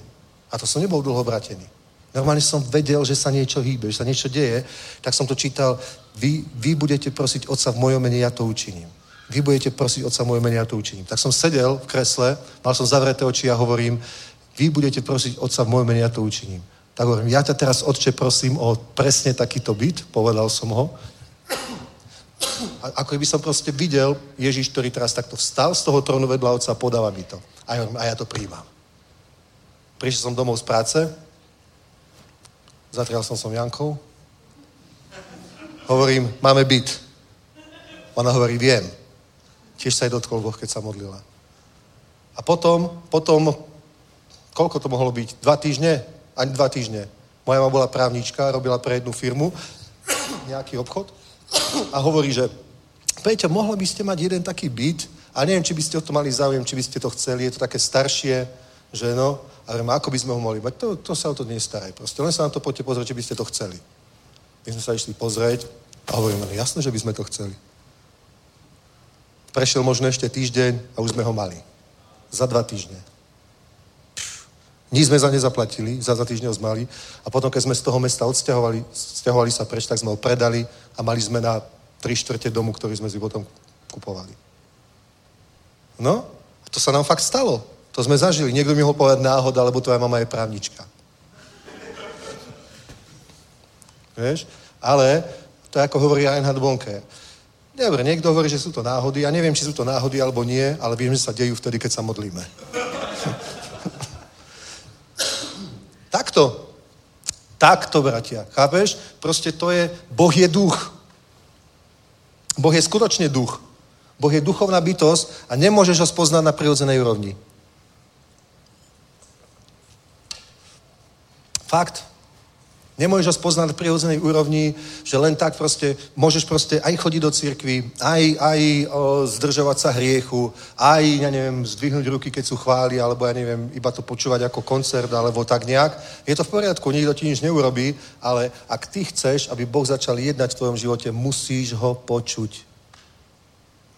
A to som nebol dlho obratený. Normálne som vedel, že sa niečo hýbe, že sa niečo deje, tak som to čítal, vy, vy budete prosiť Otca v mojom mene, ja to učiním. Vy budete prosiť Otca v mojom mene, ja to učiním. Tak som sedel v kresle, mal som zavreté oči a hovorím, vy budete prosiť Otca v mojom mene, ja to učiním. Tak hovorím, ja ťa teraz, Otče, prosím o presne takýto byt, povedal som ho. A ako by som proste videl Ježiš, ktorý teraz takto vstal z toho trónu vedľa Otca a podáva mi to. A ja, a ja to príjmam. Prišiel som domov z práce, zatrial som som Jankou, hovorím, máme byt. Ona hovorí, viem. Tiež sa jej dotkol Boh, keď sa modlila. A potom, potom, koľko to mohlo byť? Dva týždne? Ani dva týždne. Moja mama bola právnička, robila pre jednu firmu nejaký obchod a hovorí, že Peťo, mohli by ste mať jeden taký byt a neviem, či by ste o to mali záujem, či by ste to chceli, je to také staršie, že no, a hovorím, ako by sme ho mohli mať, to, to sa o to nestaraj proste, len sa na to poďte pozrieť, či by ste to chceli. My sme sa išli pozrieť a hovorím, no jasné, že by sme to chceli. Prešiel možno ešte týždeň a už sme ho mali. Za dva týždne. Nič sme za nezaplatili, za, za týždeň ho zmali. A potom, keď sme z toho mesta odsťahovali, sťahovali sa preč, tak sme ho predali a mali sme na tri štvrte domu, ktorý sme si potom kupovali. No, a to sa nám fakt stalo. To sme zažili. Niekto mi ho povedať náhoda, lebo tvoja mama je právnička. Vieš? Ale to je ako hovorí Reinhard Bonke. Dobre, niekto hovorí, že sú to náhody. Ja neviem, či sú to náhody alebo nie, ale viem, že sa dejú vtedy, keď sa modlíme. Takto. Takto, bratia. Chápeš? Proste to je, Boh je duch. Boh je skutočne duch. Boh je duchovná bytosť a nemôžeš ho spoznať na prirodzenej úrovni. Fakt. Nemôžeš ho spoznať na prirodzenej úrovni, že len tak proste, môžeš proste aj chodiť do cirkvi, aj, aj o, zdržovať sa hriechu, aj, ja neviem, zdvihnúť ruky, keď sú chváli, alebo ja neviem, iba to počúvať ako koncert, alebo tak nejak. Je to v poriadku, nikto ti nič neurobí, ale ak ty chceš, aby Boh začal jednať v tvojom živote, musíš ho počuť.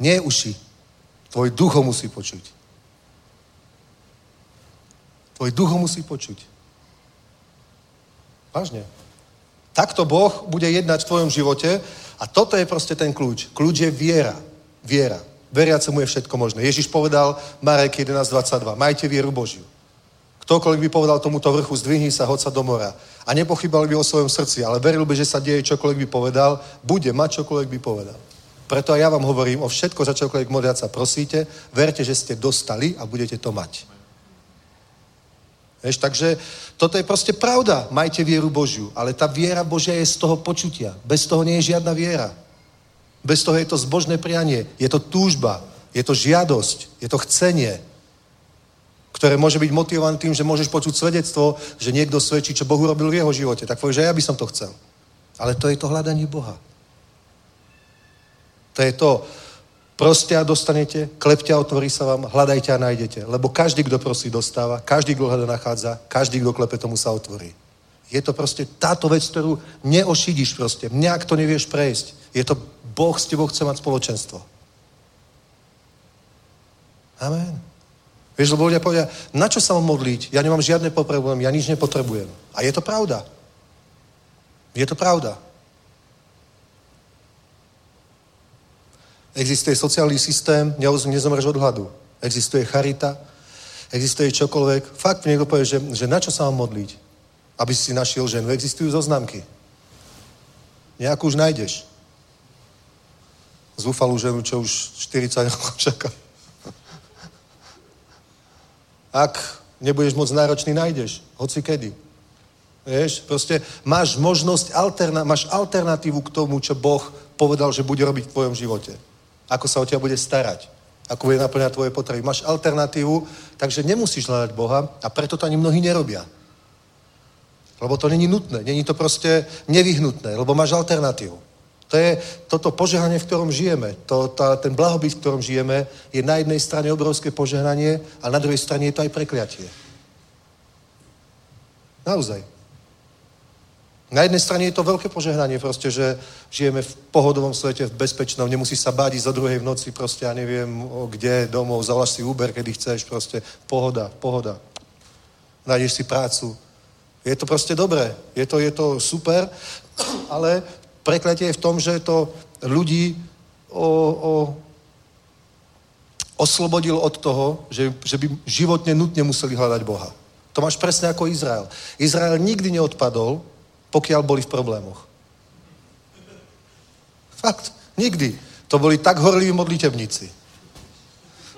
Nie uši. Tvoj duch ho musí počuť. Tvoj duch ho musí počuť. Vážne. Takto Boh bude jednať v tvojom živote a toto je proste ten kľúč. Kľúč je viera. Viera. Veriacemu je všetko možné. Ježiš povedal, Marek 11.22, majte vieru Božiu. Ktokoľvek by povedal tomuto vrchu, zdvihni sa, hoď sa do mora. A nepochybal by o svojom srdci, ale veril by, že sa deje čokoľvek by povedal, bude mať čokoľvek by povedal. Preto aj ja vám hovorím, o všetko, za čokoľvek modliať sa prosíte, verte, že ste dostali a budete to mať. Vieš, takže toto je proste pravda. Majte vieru Božiu. Ale tá viera Božia je z toho počutia. Bez toho nie je žiadna viera. Bez toho je to zbožné prianie. Je to túžba. Je to žiadosť. Je to chcenie. Ktoré môže byť motivované tým, že môžeš počuť svedectvo, že niekto svedčí, čo Boh urobil v jeho živote. Tak povieš, že ja by som to chcel. Ale to je to hľadanie Boha. To je to, Proste a dostanete, klepte a otvorí sa vám, hľadajte a nájdete. Lebo každý, kto prosí, dostáva, každý, kto hľada, nachádza, každý, kto klepe, tomu sa otvorí. Je to proste táto vec, ktorú neošidíš proste. Nejak to nevieš prejsť. Je to Boh s tebou chce mať spoločenstvo. Amen. Vieš, lebo ľudia povedia, na čo sa mám modliť? Ja nemám žiadne potrebujem, ja nič nepotrebujem. A je to pravda. Je to pravda. Existuje sociálny systém, nezomreš od hladu. Existuje charita, existuje čokoľvek. Fakt niekto povie, že, že na čo sa mám modliť? Aby si našiel ženu. Existujú zoznamky. Nejakú už nájdeš. Zúfalú ženu, čo už 40 rokov čaká. Ak nebudeš moc náročný, nájdeš. Hoci kedy. Vieš, proste máš možnosť, máš alternatívu k tomu, čo Boh povedal, že bude robiť v tvojom živote. Ako sa o teba bude starať. Ako bude naplňať tvoje potreby. Máš alternatívu, takže nemusíš hľadať Boha a preto to ani mnohí nerobia. Lebo to není nutné, není to proste nevyhnutné, lebo máš alternatívu. To je toto požehnanie, v ktorom žijeme. To, tá, ten blahobyt, v ktorom žijeme, je na jednej strane obrovské požehnanie a na druhej strane je to aj prekliatie. Naozaj. Na jednej strane je to veľké požehnanie, proste, že žijeme v pohodovom svete, v bezpečnom, nemusíš sa báť za druhej v noci, proste, ja neviem, kde, domov, zavoláš si Uber, kedy chceš, proste, pohoda, pohoda. Nájdeš si prácu. Je to proste dobré, je to, je to super, ale prekletie je v tom, že to ľudí o, o, oslobodil od toho, že, že by životne nutne museli hľadať Boha. To máš presne ako Izrael. Izrael nikdy neodpadol, pokiaľ boli v problémoch. Fakt, nikdy. To boli tak horliví modlitevníci.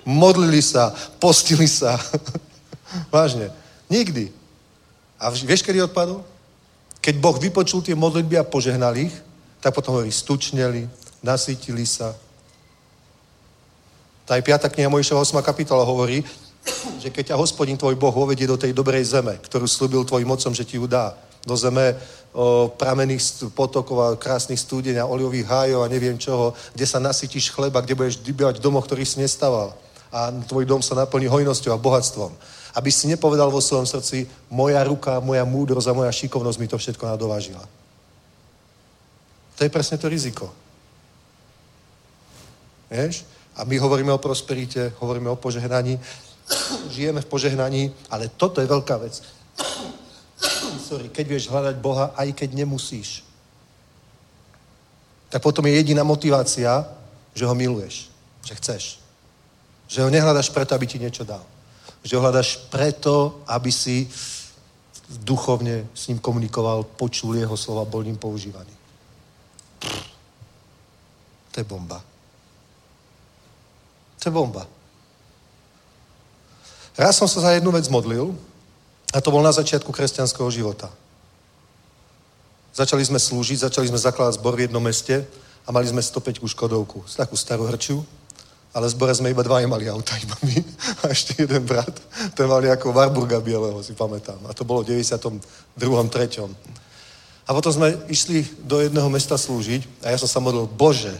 Modlili sa, postili sa. Vážne. Nikdy. A vieš, kedy odpadol? Keď Boh vypočul tie modlitby a požehnal ich, tak potom hovorí, stučneli, nasytili sa. Tá aj 5. kniha Mojšova 8. kapitola hovorí, že keď ťa hospodin tvoj Boh uvedie do tej dobrej zeme, ktorú slúbil tvojim mocom, že ti ju dá, do zeme o, pramených potokov a krásnych stúdeň a oliových hájov a neviem čoho, kde sa nasytíš chleba, kde budeš bývať v domoch, ktorý si nestaval a tvoj dom sa naplní hojnosťou a bohatstvom. Aby si nepovedal vo svojom srdci, moja ruka, moja múdrosť a moja šikovnosť mi to všetko nadovážila. To je presne to riziko. Vieš? A my hovoríme o prosperite, hovoríme o požehnaní, žijeme v požehnaní, ale toto je veľká vec. Sorry, keď vieš hľadať Boha, aj keď nemusíš. Tak potom je jediná motivácia, že ho miluješ, že chceš. Že ho nehľadaš preto, aby ti niečo dal. Že ho hľadaš preto, aby si duchovne s ním komunikoval, počul jeho slova, bol ním používaný. To je bomba. To je bomba. Raz som sa za jednu vec modlil a to bol na začiatku kresťanského života. Začali sme slúžiť, začali sme zakladať zbor v jednom meste a mali sme 105 Škodovku, takú starú hrču, ale zbore sme iba dva mali auta, iba my a ešte jeden brat, ten mal nejakého Warburga bieleho, si pamätám. A to bolo v 92. 3. A potom sme išli do jedného mesta slúžiť a ja som sa modlil, Bože,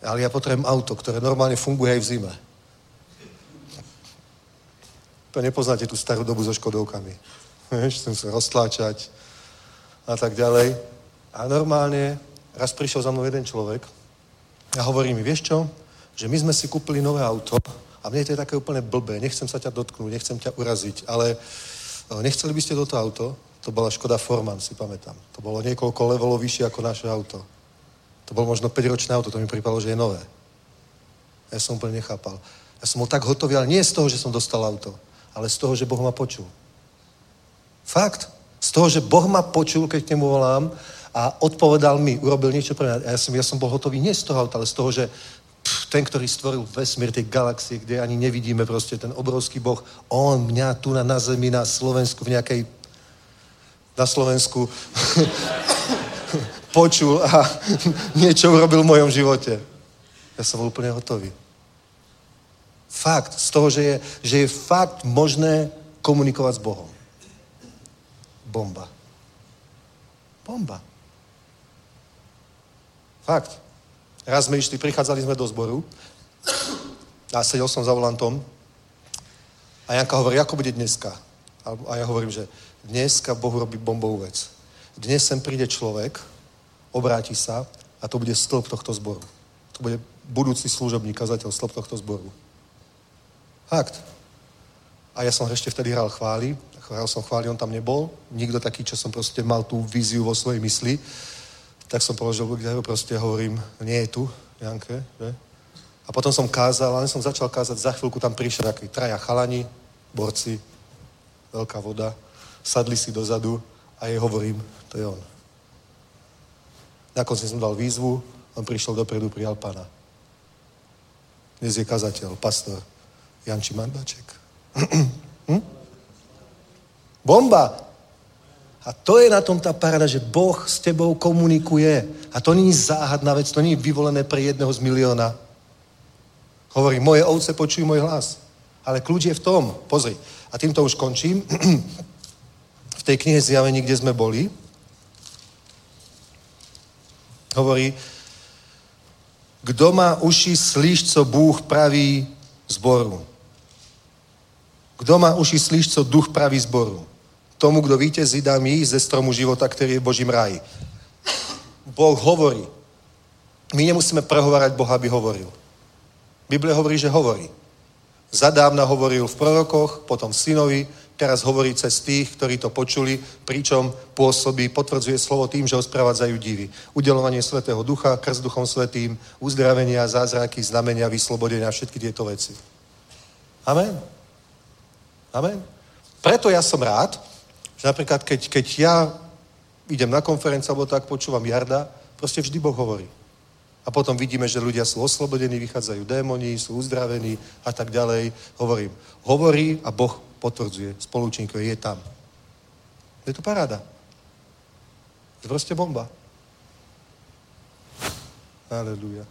ale ja potrebujem auto, ktoré normálne funguje aj v zime. To nepoznáte tú starú dobu so škodovkami. Vieš, chcem sa roztláčať a tak ďalej. A normálne raz prišiel za mnou jeden človek a hovorí mi, vieš čo, že my sme si kúpili nové auto a mne to je také úplne blbé, nechcem sa ťa dotknúť, nechcem ťa uraziť, ale eh, nechceli by ste do auto? To bola Škoda Forman, si pamätám. To bolo niekoľko levelov vyššie ako naše auto. To bolo možno 5-ročné auto, to mi pripadalo, že je nové. Ja som úplne nechápal. Ja som bol tak hotový, ale nie z toho, že som dostal auto, ale z toho, že Boh ma počul. Fakt. Z toho, že Boh ma počul, keď k nemu volám a odpovedal mi, urobil niečo pre mňa. Ja som, ja som bol hotový nie z toho ale z toho, že pff, ten, ktorý stvoril vesmír, tej galaxie, kde ani nevidíme proste ten obrovský Boh, on mňa tu na, na zemi, na Slovensku, v nejakej na Slovensku počul a niečo urobil v mojom živote. Ja som bol úplne hotový. Fakt, z toho, že je, že je fakt možné komunikovať s Bohom. Bomba. Bomba. Fakt. Raz sme išli, prichádzali sme do zboru a sedel som za volantom a Janka hovorí, ako bude dneska? A ja hovorím, že dneska Boh robí bombovú vec. Dnes sem príde človek, obráti sa a to bude stĺp tohto zboru. To bude budúci služobník, kazateľ, stĺp tohto zboru. Fakt. A ja som ešte vtedy hral chváli. Hral som chváli, on tam nebol. Nikto taký, čo som proste mal tú víziu vo svojej mysli. Tak som položil gitaru, proste hovorím, nie je tu, Janke, že? A potom som kázal, ale som začal kázať, za chvíľku tam prišiel taký traja chalani, borci, veľká voda, sadli si dozadu a jej hovorím, to je on. Na konci som dal výzvu, on prišiel dopredu, prijal pána. Dnes je kazateľ, pastor Janči Mandaček. hm? Bomba! A to je na tom tá parada, že Boh s tebou komunikuje. A to není záhadná vec, to není vyvolené pre jedného z milióna. Hovorí, moje ovce počujú môj hlas. Ale kľúč je v tom, pozri. A týmto už končím. v tej knihe Zjavení, kde sme boli, hovorí, kdo má uši, slyš, co Bůh praví zboru. Kdo má uši, slyš, co duch praví zboru. Tomu, kdo vítězí, dám jíst ze stromu života, který je v Božím ráji. Boh hovorí. My nemusíme prehovárať Boha, aby hovoril. Biblia hovorí, že hovorí. Zadávna hovoril v prorokoch, potom synovi, teraz hovorí cez tých, ktorí to počuli, pričom pôsobí, potvrdzuje slovo tým, že ho sprevádzajú divy. Udelovanie Svetého Ducha, krst Duchom Svetým, uzdravenia, zázraky, znamenia, vyslobodenia, všetky tieto veci. Amen. Amen. Preto ja som rád, že napríklad keď, keď ja idem na konferenciu alebo tak počúvam Jarda, proste vždy Boh hovorí. A potom vidíme, že ľudia sú oslobodení, vychádzajú démoni, sú uzdravení a tak ďalej. Hovorím, hovorí a Boh potvrdzuje, spolúčinkuje, je tam. Je to paráda. Je proste bomba. Aleluja.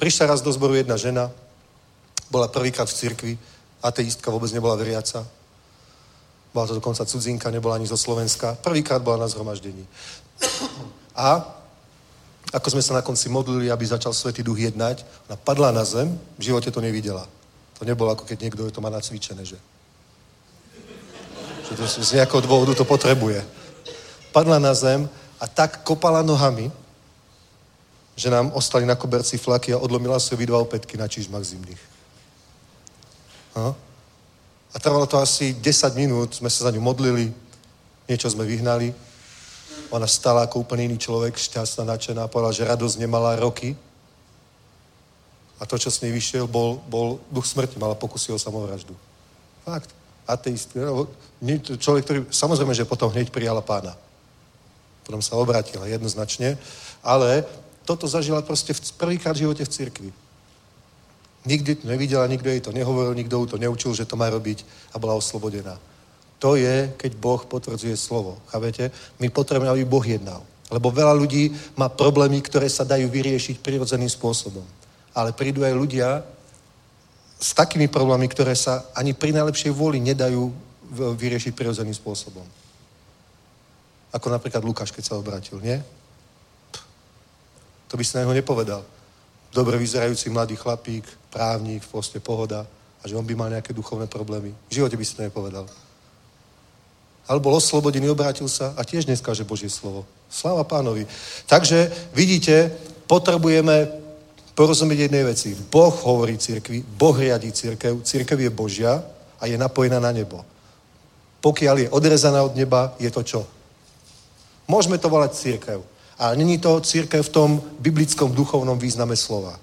Prišla raz do zboru jedna žena, bola prvýkrát v cirkvi, ateistka, vôbec nebola veriaca. Bola to dokonca cudzinka, nebola ani zo Slovenska. Prvýkrát bola na zhromaždení. A ako sme sa na konci modlili, aby začal Svetý Duch jednať, ona padla na zem, v živote to nevidela. To nebolo ako keď niekto to má nacvičené, že? Že to z nejakého dôvodu to potrebuje. Padla na zem a tak kopala nohami, že nám ostali na koberci flaky a odlomila si dva opätky na čižmach zimných. A trvalo to asi 10 minút, sme sa za ňu modlili, niečo sme vyhnali. Ona stala ako úplne iný človek, šťastná, nadšená, povedala, že radosť nemala roky. A to, čo s nej vyšiel, bol, bol duch smrti, mala pokusy o samovraždu. Fakt. Ateist. No, človek, ktorý, samozrejme, že potom hneď prijala pána. Potom sa obratila jednoznačne. Ale toto zažila proste v prvýkrát v živote v cirkvi. Nikdy to nevidela, nikto jej to nehovoril, nikto ju to neučil, že to má robiť a bola oslobodená. To je, keď Boh potvrdzuje slovo. Chápete? My potrebujeme, aby Boh jednal. Lebo veľa ľudí má problémy, ktoré sa dajú vyriešiť prirodzeným spôsobom. Ale prídu aj ľudia s takými problémami, ktoré sa ani pri najlepšej vôli nedajú vyriešiť prirodzeným spôsobom. Ako napríklad Lukáš, keď sa obrátil, nie? To by si na neho nepovedal dobre vyzerajúci mladý chlapík, právnik, proste pohoda a že on by mal nejaké duchovné problémy. V živote by si to nepovedal. Ale bol oslobodený, obrátil sa a tiež dneska, že Božie slovo. Sláva pánovi. Takže vidíte, potrebujeme porozumieť jednej veci. Boh hovorí cirkvi, Boh riadí církev, církev je Božia a je napojená na nebo. Pokiaľ je odrezaná od neba, je to čo? Môžeme to volať církev. A není to církev v tom biblickom duchovnom význame slova.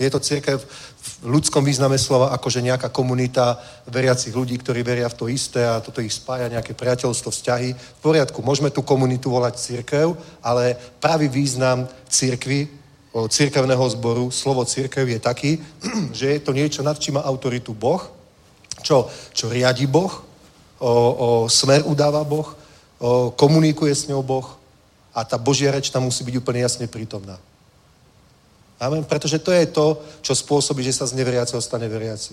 Je to církev v ľudskom význame slova, akože nejaká komunita veriacich ľudí, ktorí veria v to isté a toto ich spája, nejaké priateľstvo, vzťahy. V poriadku, môžeme tú komunitu volať církev, ale pravý význam církvy, církevného zboru, slovo církev je taký, že je to niečo, nad čím má autoritu Boh, čo, čo riadi Boh, o, o smer udáva Boh, o, komunikuje s ňou Boh, a tá Božia reč tam musí byť úplne jasne prítomná. Amen. Pretože to je to, čo spôsobí, že sa z neveriaceho stane veriaci.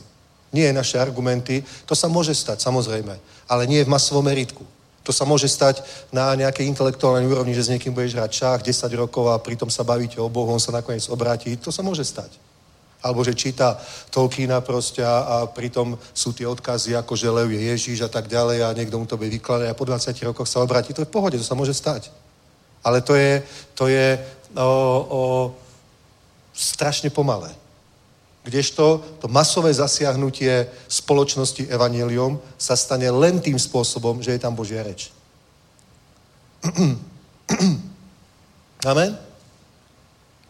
Nie naše argumenty, to sa môže stať, samozrejme, ale nie v masovom meritku. To sa môže stať na nejakej intelektuálnej úrovni, že s niekým budeš hrať šach 10 rokov a pritom sa bavíte o Bohu, on sa nakoniec obráti. To sa môže stať. Alebo že číta Tolkiena proste a, a pritom sú tie odkazy, ako že Lev je Ježíš a tak ďalej a niekto mu to bude vykladať a po 20 rokoch sa obráti. To je v pohode, to sa môže stať. Ale to je, to je o, o, strašne pomalé. Kdežto to masové zasiahnutie spoločnosti evanelium sa stane len tým spôsobom, že je tam Božia reč. Amen?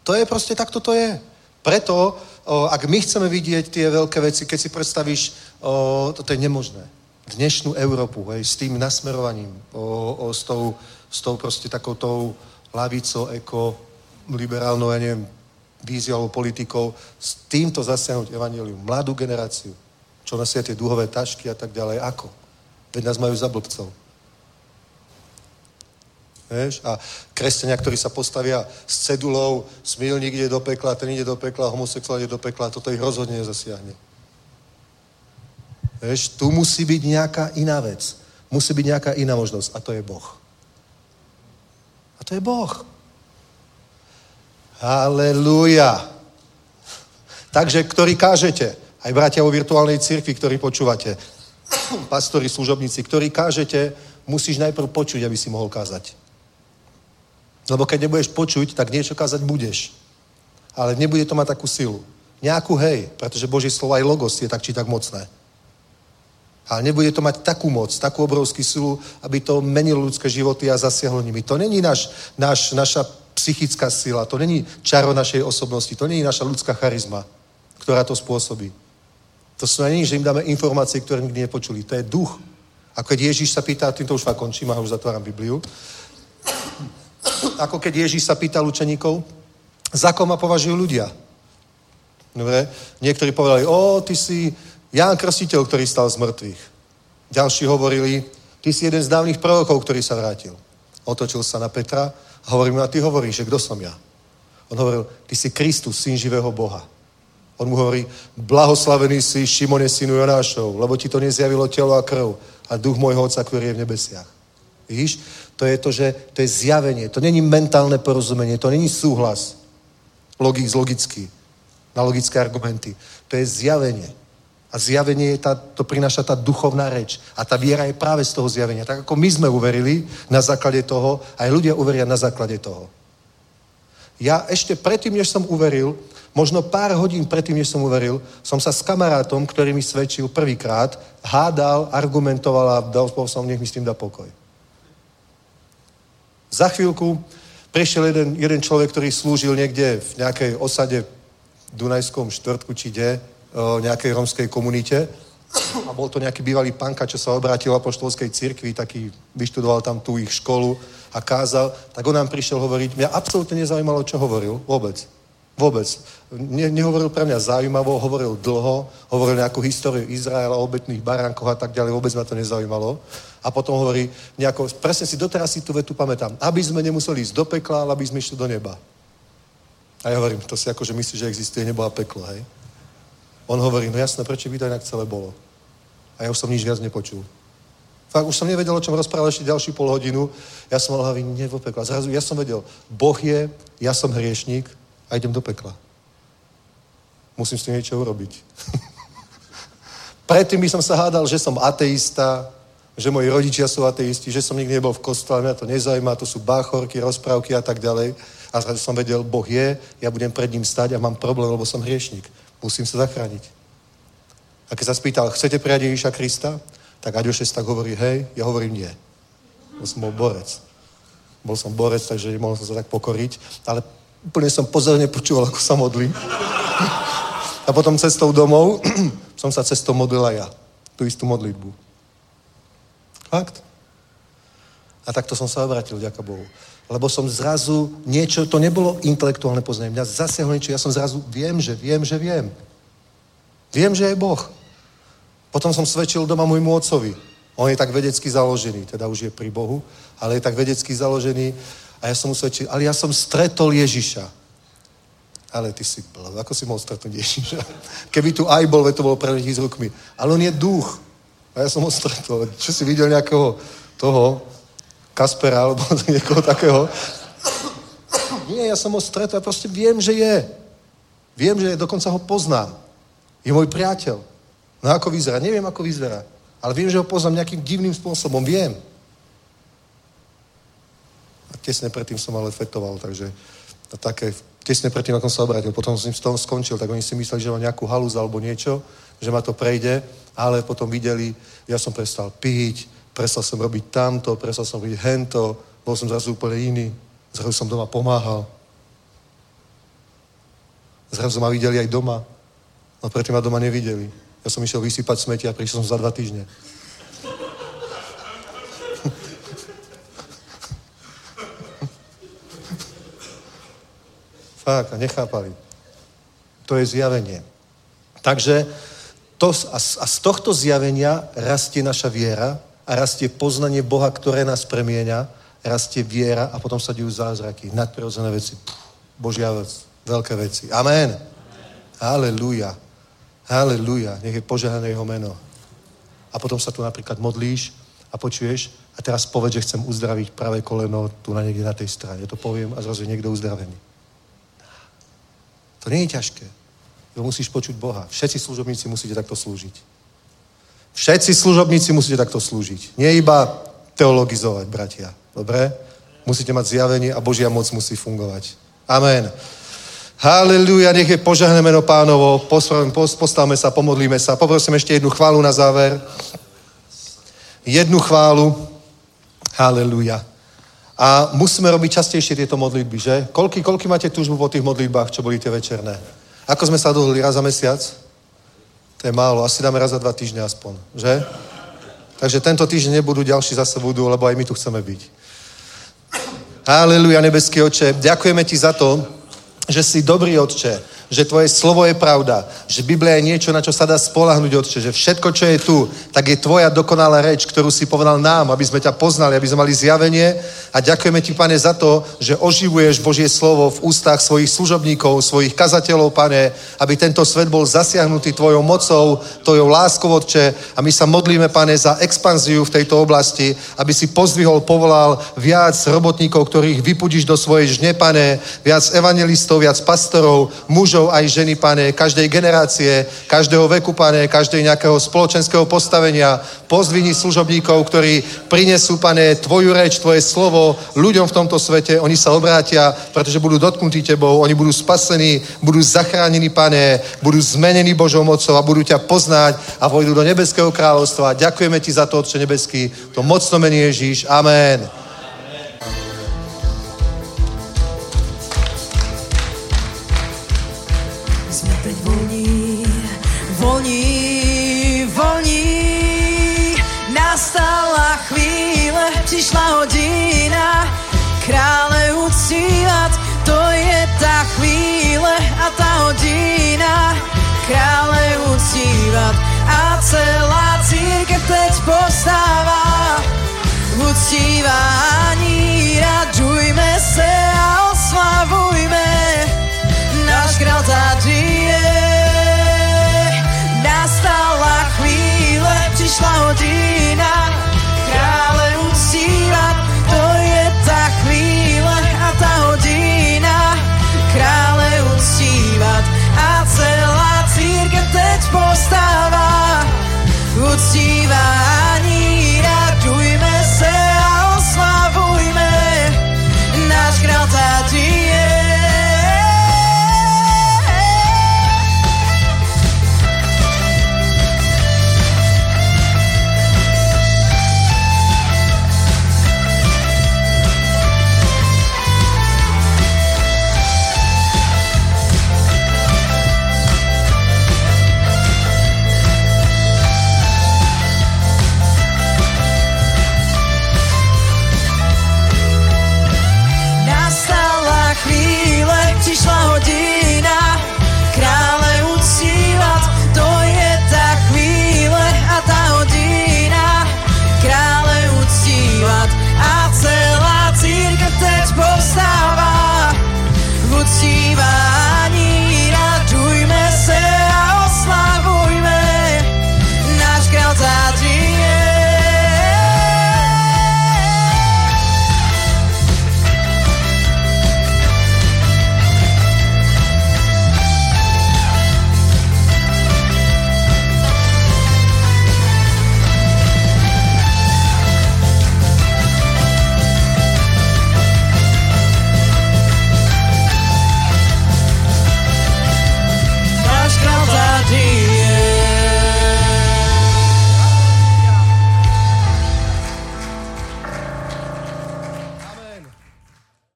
To je proste, takto to je. Preto, ak my chceme vidieť tie veľké veci, keď si predstavíš, toto je nemožné. Dnešnú Európu, hej, s tým nasmerovaním, o, o, s, tou, s tou proste takoutou lavicou, eko, liberálnou, ja neviem, víziou alebo politikou, s týmto zasiahnuť evanelium, mladú generáciu, čo nosia tie duhové tašky a tak ďalej, ako? Veď nás majú za blbcov. Vieš? A kresťania, ktorí sa postavia s cedulou, smilník ide do pekla, ten ide do pekla, homosexuál ide do pekla, toto ich rozhodne nezasiahne. Vieš? Tu musí byť nejaká iná vec. Musí byť nejaká iná možnosť. A to je Boh. A to je Boh. Halelúja. Takže, ktorí kážete, aj bratia vo virtuálnej cirkvi, ktorí počúvate, pastori, služobníci, ktorí kážete, musíš najprv počuť, aby si mohol kázať. Lebo keď nebudeš počuť, tak niečo kázať budeš. Ale nebude to mať takú silu. Nejakú hej, pretože Boží slovo aj logos je tak či tak mocné. Ale nebude to mať takú moc, takú obrovskú silu, aby to menilo ľudské životy a zasiahlo nimi. To není naš, naš, naša psychická sila, to není čaro našej osobnosti, to není naša ľudská charizma, ktorá to spôsobí. To sú není, že im dáme informácie, ktoré nikdy nepočuli. To je duch. A keď Ježíš sa pýta, týmto už fakt končím a už zatváram Bibliu, ako keď Ježíš sa pýtal učeníkov, za koho ma považujú ľudia. Dobre? Niektorí povedali, o, ty si Ján Krstiteľ, ktorý stal z mŕtvych. Ďalší hovorili, ty si jeden z dávnych prorokov, ktorý sa vrátil. Otočil sa na Petra a hovorí mu, a ty hovoríš, že kto som ja? On hovoril, ty si Kristus, syn živého Boha. On mu hovorí, blahoslavený si Šimone synu Jonášov, lebo ti to nezjavilo telo a krv a duch môjho Otca, ktorý je v nebesiach. Víš? To je to, že to je zjavenie. To není mentálne porozumenie, to není súhlas. Logik z logický. Na logické argumenty. To je zjavenie. A zjavenie je tá, to prináša tá duchovná reč. A tá viera je práve z toho zjavenia. Tak ako my sme uverili na základe toho, aj ľudia uveria na základe toho. Ja ešte predtým, než som uveril, možno pár hodín predtým, než som uveril, som sa s kamarátom, ktorý mi svedčil prvýkrát, hádal, argumentoval a dal som, nech mi s tým dá pokoj. Za chvíľku prišiel jeden, jeden človek, ktorý slúžil niekde v nejakej osade v Dunajskom štvrtku či de, o nejakej romskej komunite. A bol to nejaký bývalý panka, čo sa obrátil po štolskej cirkvi, taký vyštudoval tam tú ich školu a kázal. Tak on nám prišiel hovoriť, mňa absolútne nezaujímalo, čo hovoril, vôbec. Vôbec. Ne, nehovoril pre mňa zaujímavo, hovoril dlho, hovoril nejakú históriu Izraela, obetných baránkoch a tak ďalej, vôbec ma to nezaujímalo. A potom hovorí nejako, presne si doteraz si tú vetu pamätám, aby sme nemuseli ísť do pekla, ale aby sme išli do neba. A ja hovorím, to si akože myslíš, že existuje nebo a peklo, hej? On hovorí, no jasné, prečo by to inak celé bolo? A ja už som nič viac nepočul. Fakt, už som nevedel, o čom rozprával ešte ďalšiu pol hodinu. Ja som mal hlavy, nie vo pekla. Zrazu ja som vedel, Boh je, ja som hriešník a idem do pekla. Musím s tým niečo urobiť. Predtým by som sa hádal, že som ateista, že moji rodičia sú ateisti, že som nikdy nebol v kostole, mňa to nezaujíma, to sú báchorky, rozprávky a tak ďalej. A zrazu som vedel, Boh je, ja budem pred ním stať a mám problém, lebo som hriešnik. Musím sa zachrániť. A keď sa spýtal, chcete prijať Ježíša Krista? Tak Aďo tak hovorí, hej, ja hovorím nie. Bo som bol borec. Bol som borec, takže nemohol som sa tak pokoriť, ale úplne som pozorne počúval, ako sa modlí. A potom cestou domov som sa cestou modlila ja. Tú istú modlitbu. Fakt. A takto som sa obrátil, ďaká Bohu. Lebo som zrazu niečo, to nebolo intelektuálne poznanie. Mňa zasiahlo niečo, ja som zrazu, viem, že viem, že viem. Viem, že je Boh. Potom som svedčil doma môjmu otcovi. On je tak vedecky založený, teda už je pri Bohu, ale je tak vedecky založený a ja som mu svedčil, ale ja som stretol Ježiša. Ale ty si blb, ako si mohol stretnúť Ježiša? Keby tu aj bol, to bolo preletí s rukmi. Ale on je duch. A ja som ho stretol. Čo si videl nejakého toho Kaspera alebo niekoho takého? Nie, ja som ho stretol, ja proste viem, že je. Viem, že je, dokonca ho poznám. Je môj priateľ. No ako vyzerá? Neviem, ako vyzerá. Ale viem, že ho poznám nejakým divným spôsobom. Viem. A tesne predtým som ale fetoval, takže také, tesne predtým, ako som sa obrátil. Potom som s tom skončil, tak oni si mysleli, že mám nejakú halúz alebo niečo, že ma to prejde, ale potom videli, ja som prestal piť, prestal som robiť tamto, prestal som robiť hento, bol som zrazu úplne iný, zrazu som doma pomáhal. Zrazu ma videli aj doma, no predtým ma doma nevideli. Ja som išiel vysypať smeti a prišiel som za dva týždne. Fakt, a nechápali. To je zjavenie. Takže to, a, z, a z tohto zjavenia rastie naša viera a rastie poznanie Boha, ktoré nás premieňa, rastie viera a potom sa dejú zázraky, nadprirodzené veci. Pff, Božia vec, veľké veci. Amen. Amen. Halelúja. Nech je požehnané jeho meno. A potom sa tu napríklad modlíš a počuješ a teraz povedz, že chcem uzdraviť pravé koleno tu na niekde na tej strane. To poviem a zrazu je niekto uzdravený. To nie je ťažké. To musíš počuť Boha. Všetci služobníci musíte takto slúžiť. Všetci služobníci musíte takto slúžiť. Nie iba teologizovať, bratia. Dobre? Musíte mať zjavenie a Božia moc musí fungovať. Amen. Haleluja, nech je požehné meno pánovo. Postavme sa, pomodlíme sa. Poprosím ešte jednu chválu na záver. Jednu chválu. Haleluja. A musíme robiť častejšie tieto modlitby, že? Koľky, koľky máte túžbu po tých modlitbách, čo boli tie večerné? Ako sme sa dohodli, raz za mesiac? To je málo, asi dáme raz za dva týždne aspoň, že? Takže tento týždeň nebudú, ďalší zase budú, lebo aj my tu chceme byť. Haleluja, nebeský oče, ďakujeme ti za to, že si dobrý otče, že tvoje slovo je pravda, že Biblia je niečo, na čo sa dá spolahnuť, Otče, že všetko, čo je tu, tak je tvoja dokonalá reč, ktorú si povedal nám, aby sme ťa poznali, aby sme mali zjavenie. A ďakujeme ti, pane, za to, že oživuješ Božie slovo v ústach svojich služobníkov, svojich kazateľov, pane, aby tento svet bol zasiahnutý tvojou mocou, tvojou láskou, Otče, a my sa modlíme, pane, za expanziu v tejto oblasti, aby si pozdvihol, povolal viac robotníkov, ktorých vypudíš do svojej žne, pane, viac evangelistov, viac pastorov, mužov, mužov aj ženy, pane, každej generácie, každého veku, pane, každej nejakého spoločenského postavenia. Pozdvini služobníkov, ktorí prinesú, pane, tvoju reč, tvoje slovo ľuďom v tomto svete. Oni sa obrátia, pretože budú dotknutí tebou, oni budú spasení, budú zachránení, pane, budú zmenení Božou mocou a budú ťa poznať a vojdu do nebeského kráľovstva. Ďakujeme ti za to, Otče nebeský, to mocno mení Ježíš. Amen. chvíle přišla hodina, krále uctívat, to je ta chvíle a ta hodina, krále uctívat a celá církev teď postává. V uctívání radujme se a oslavujme, náš král tady je. Nastala chvíle, přišla hodina,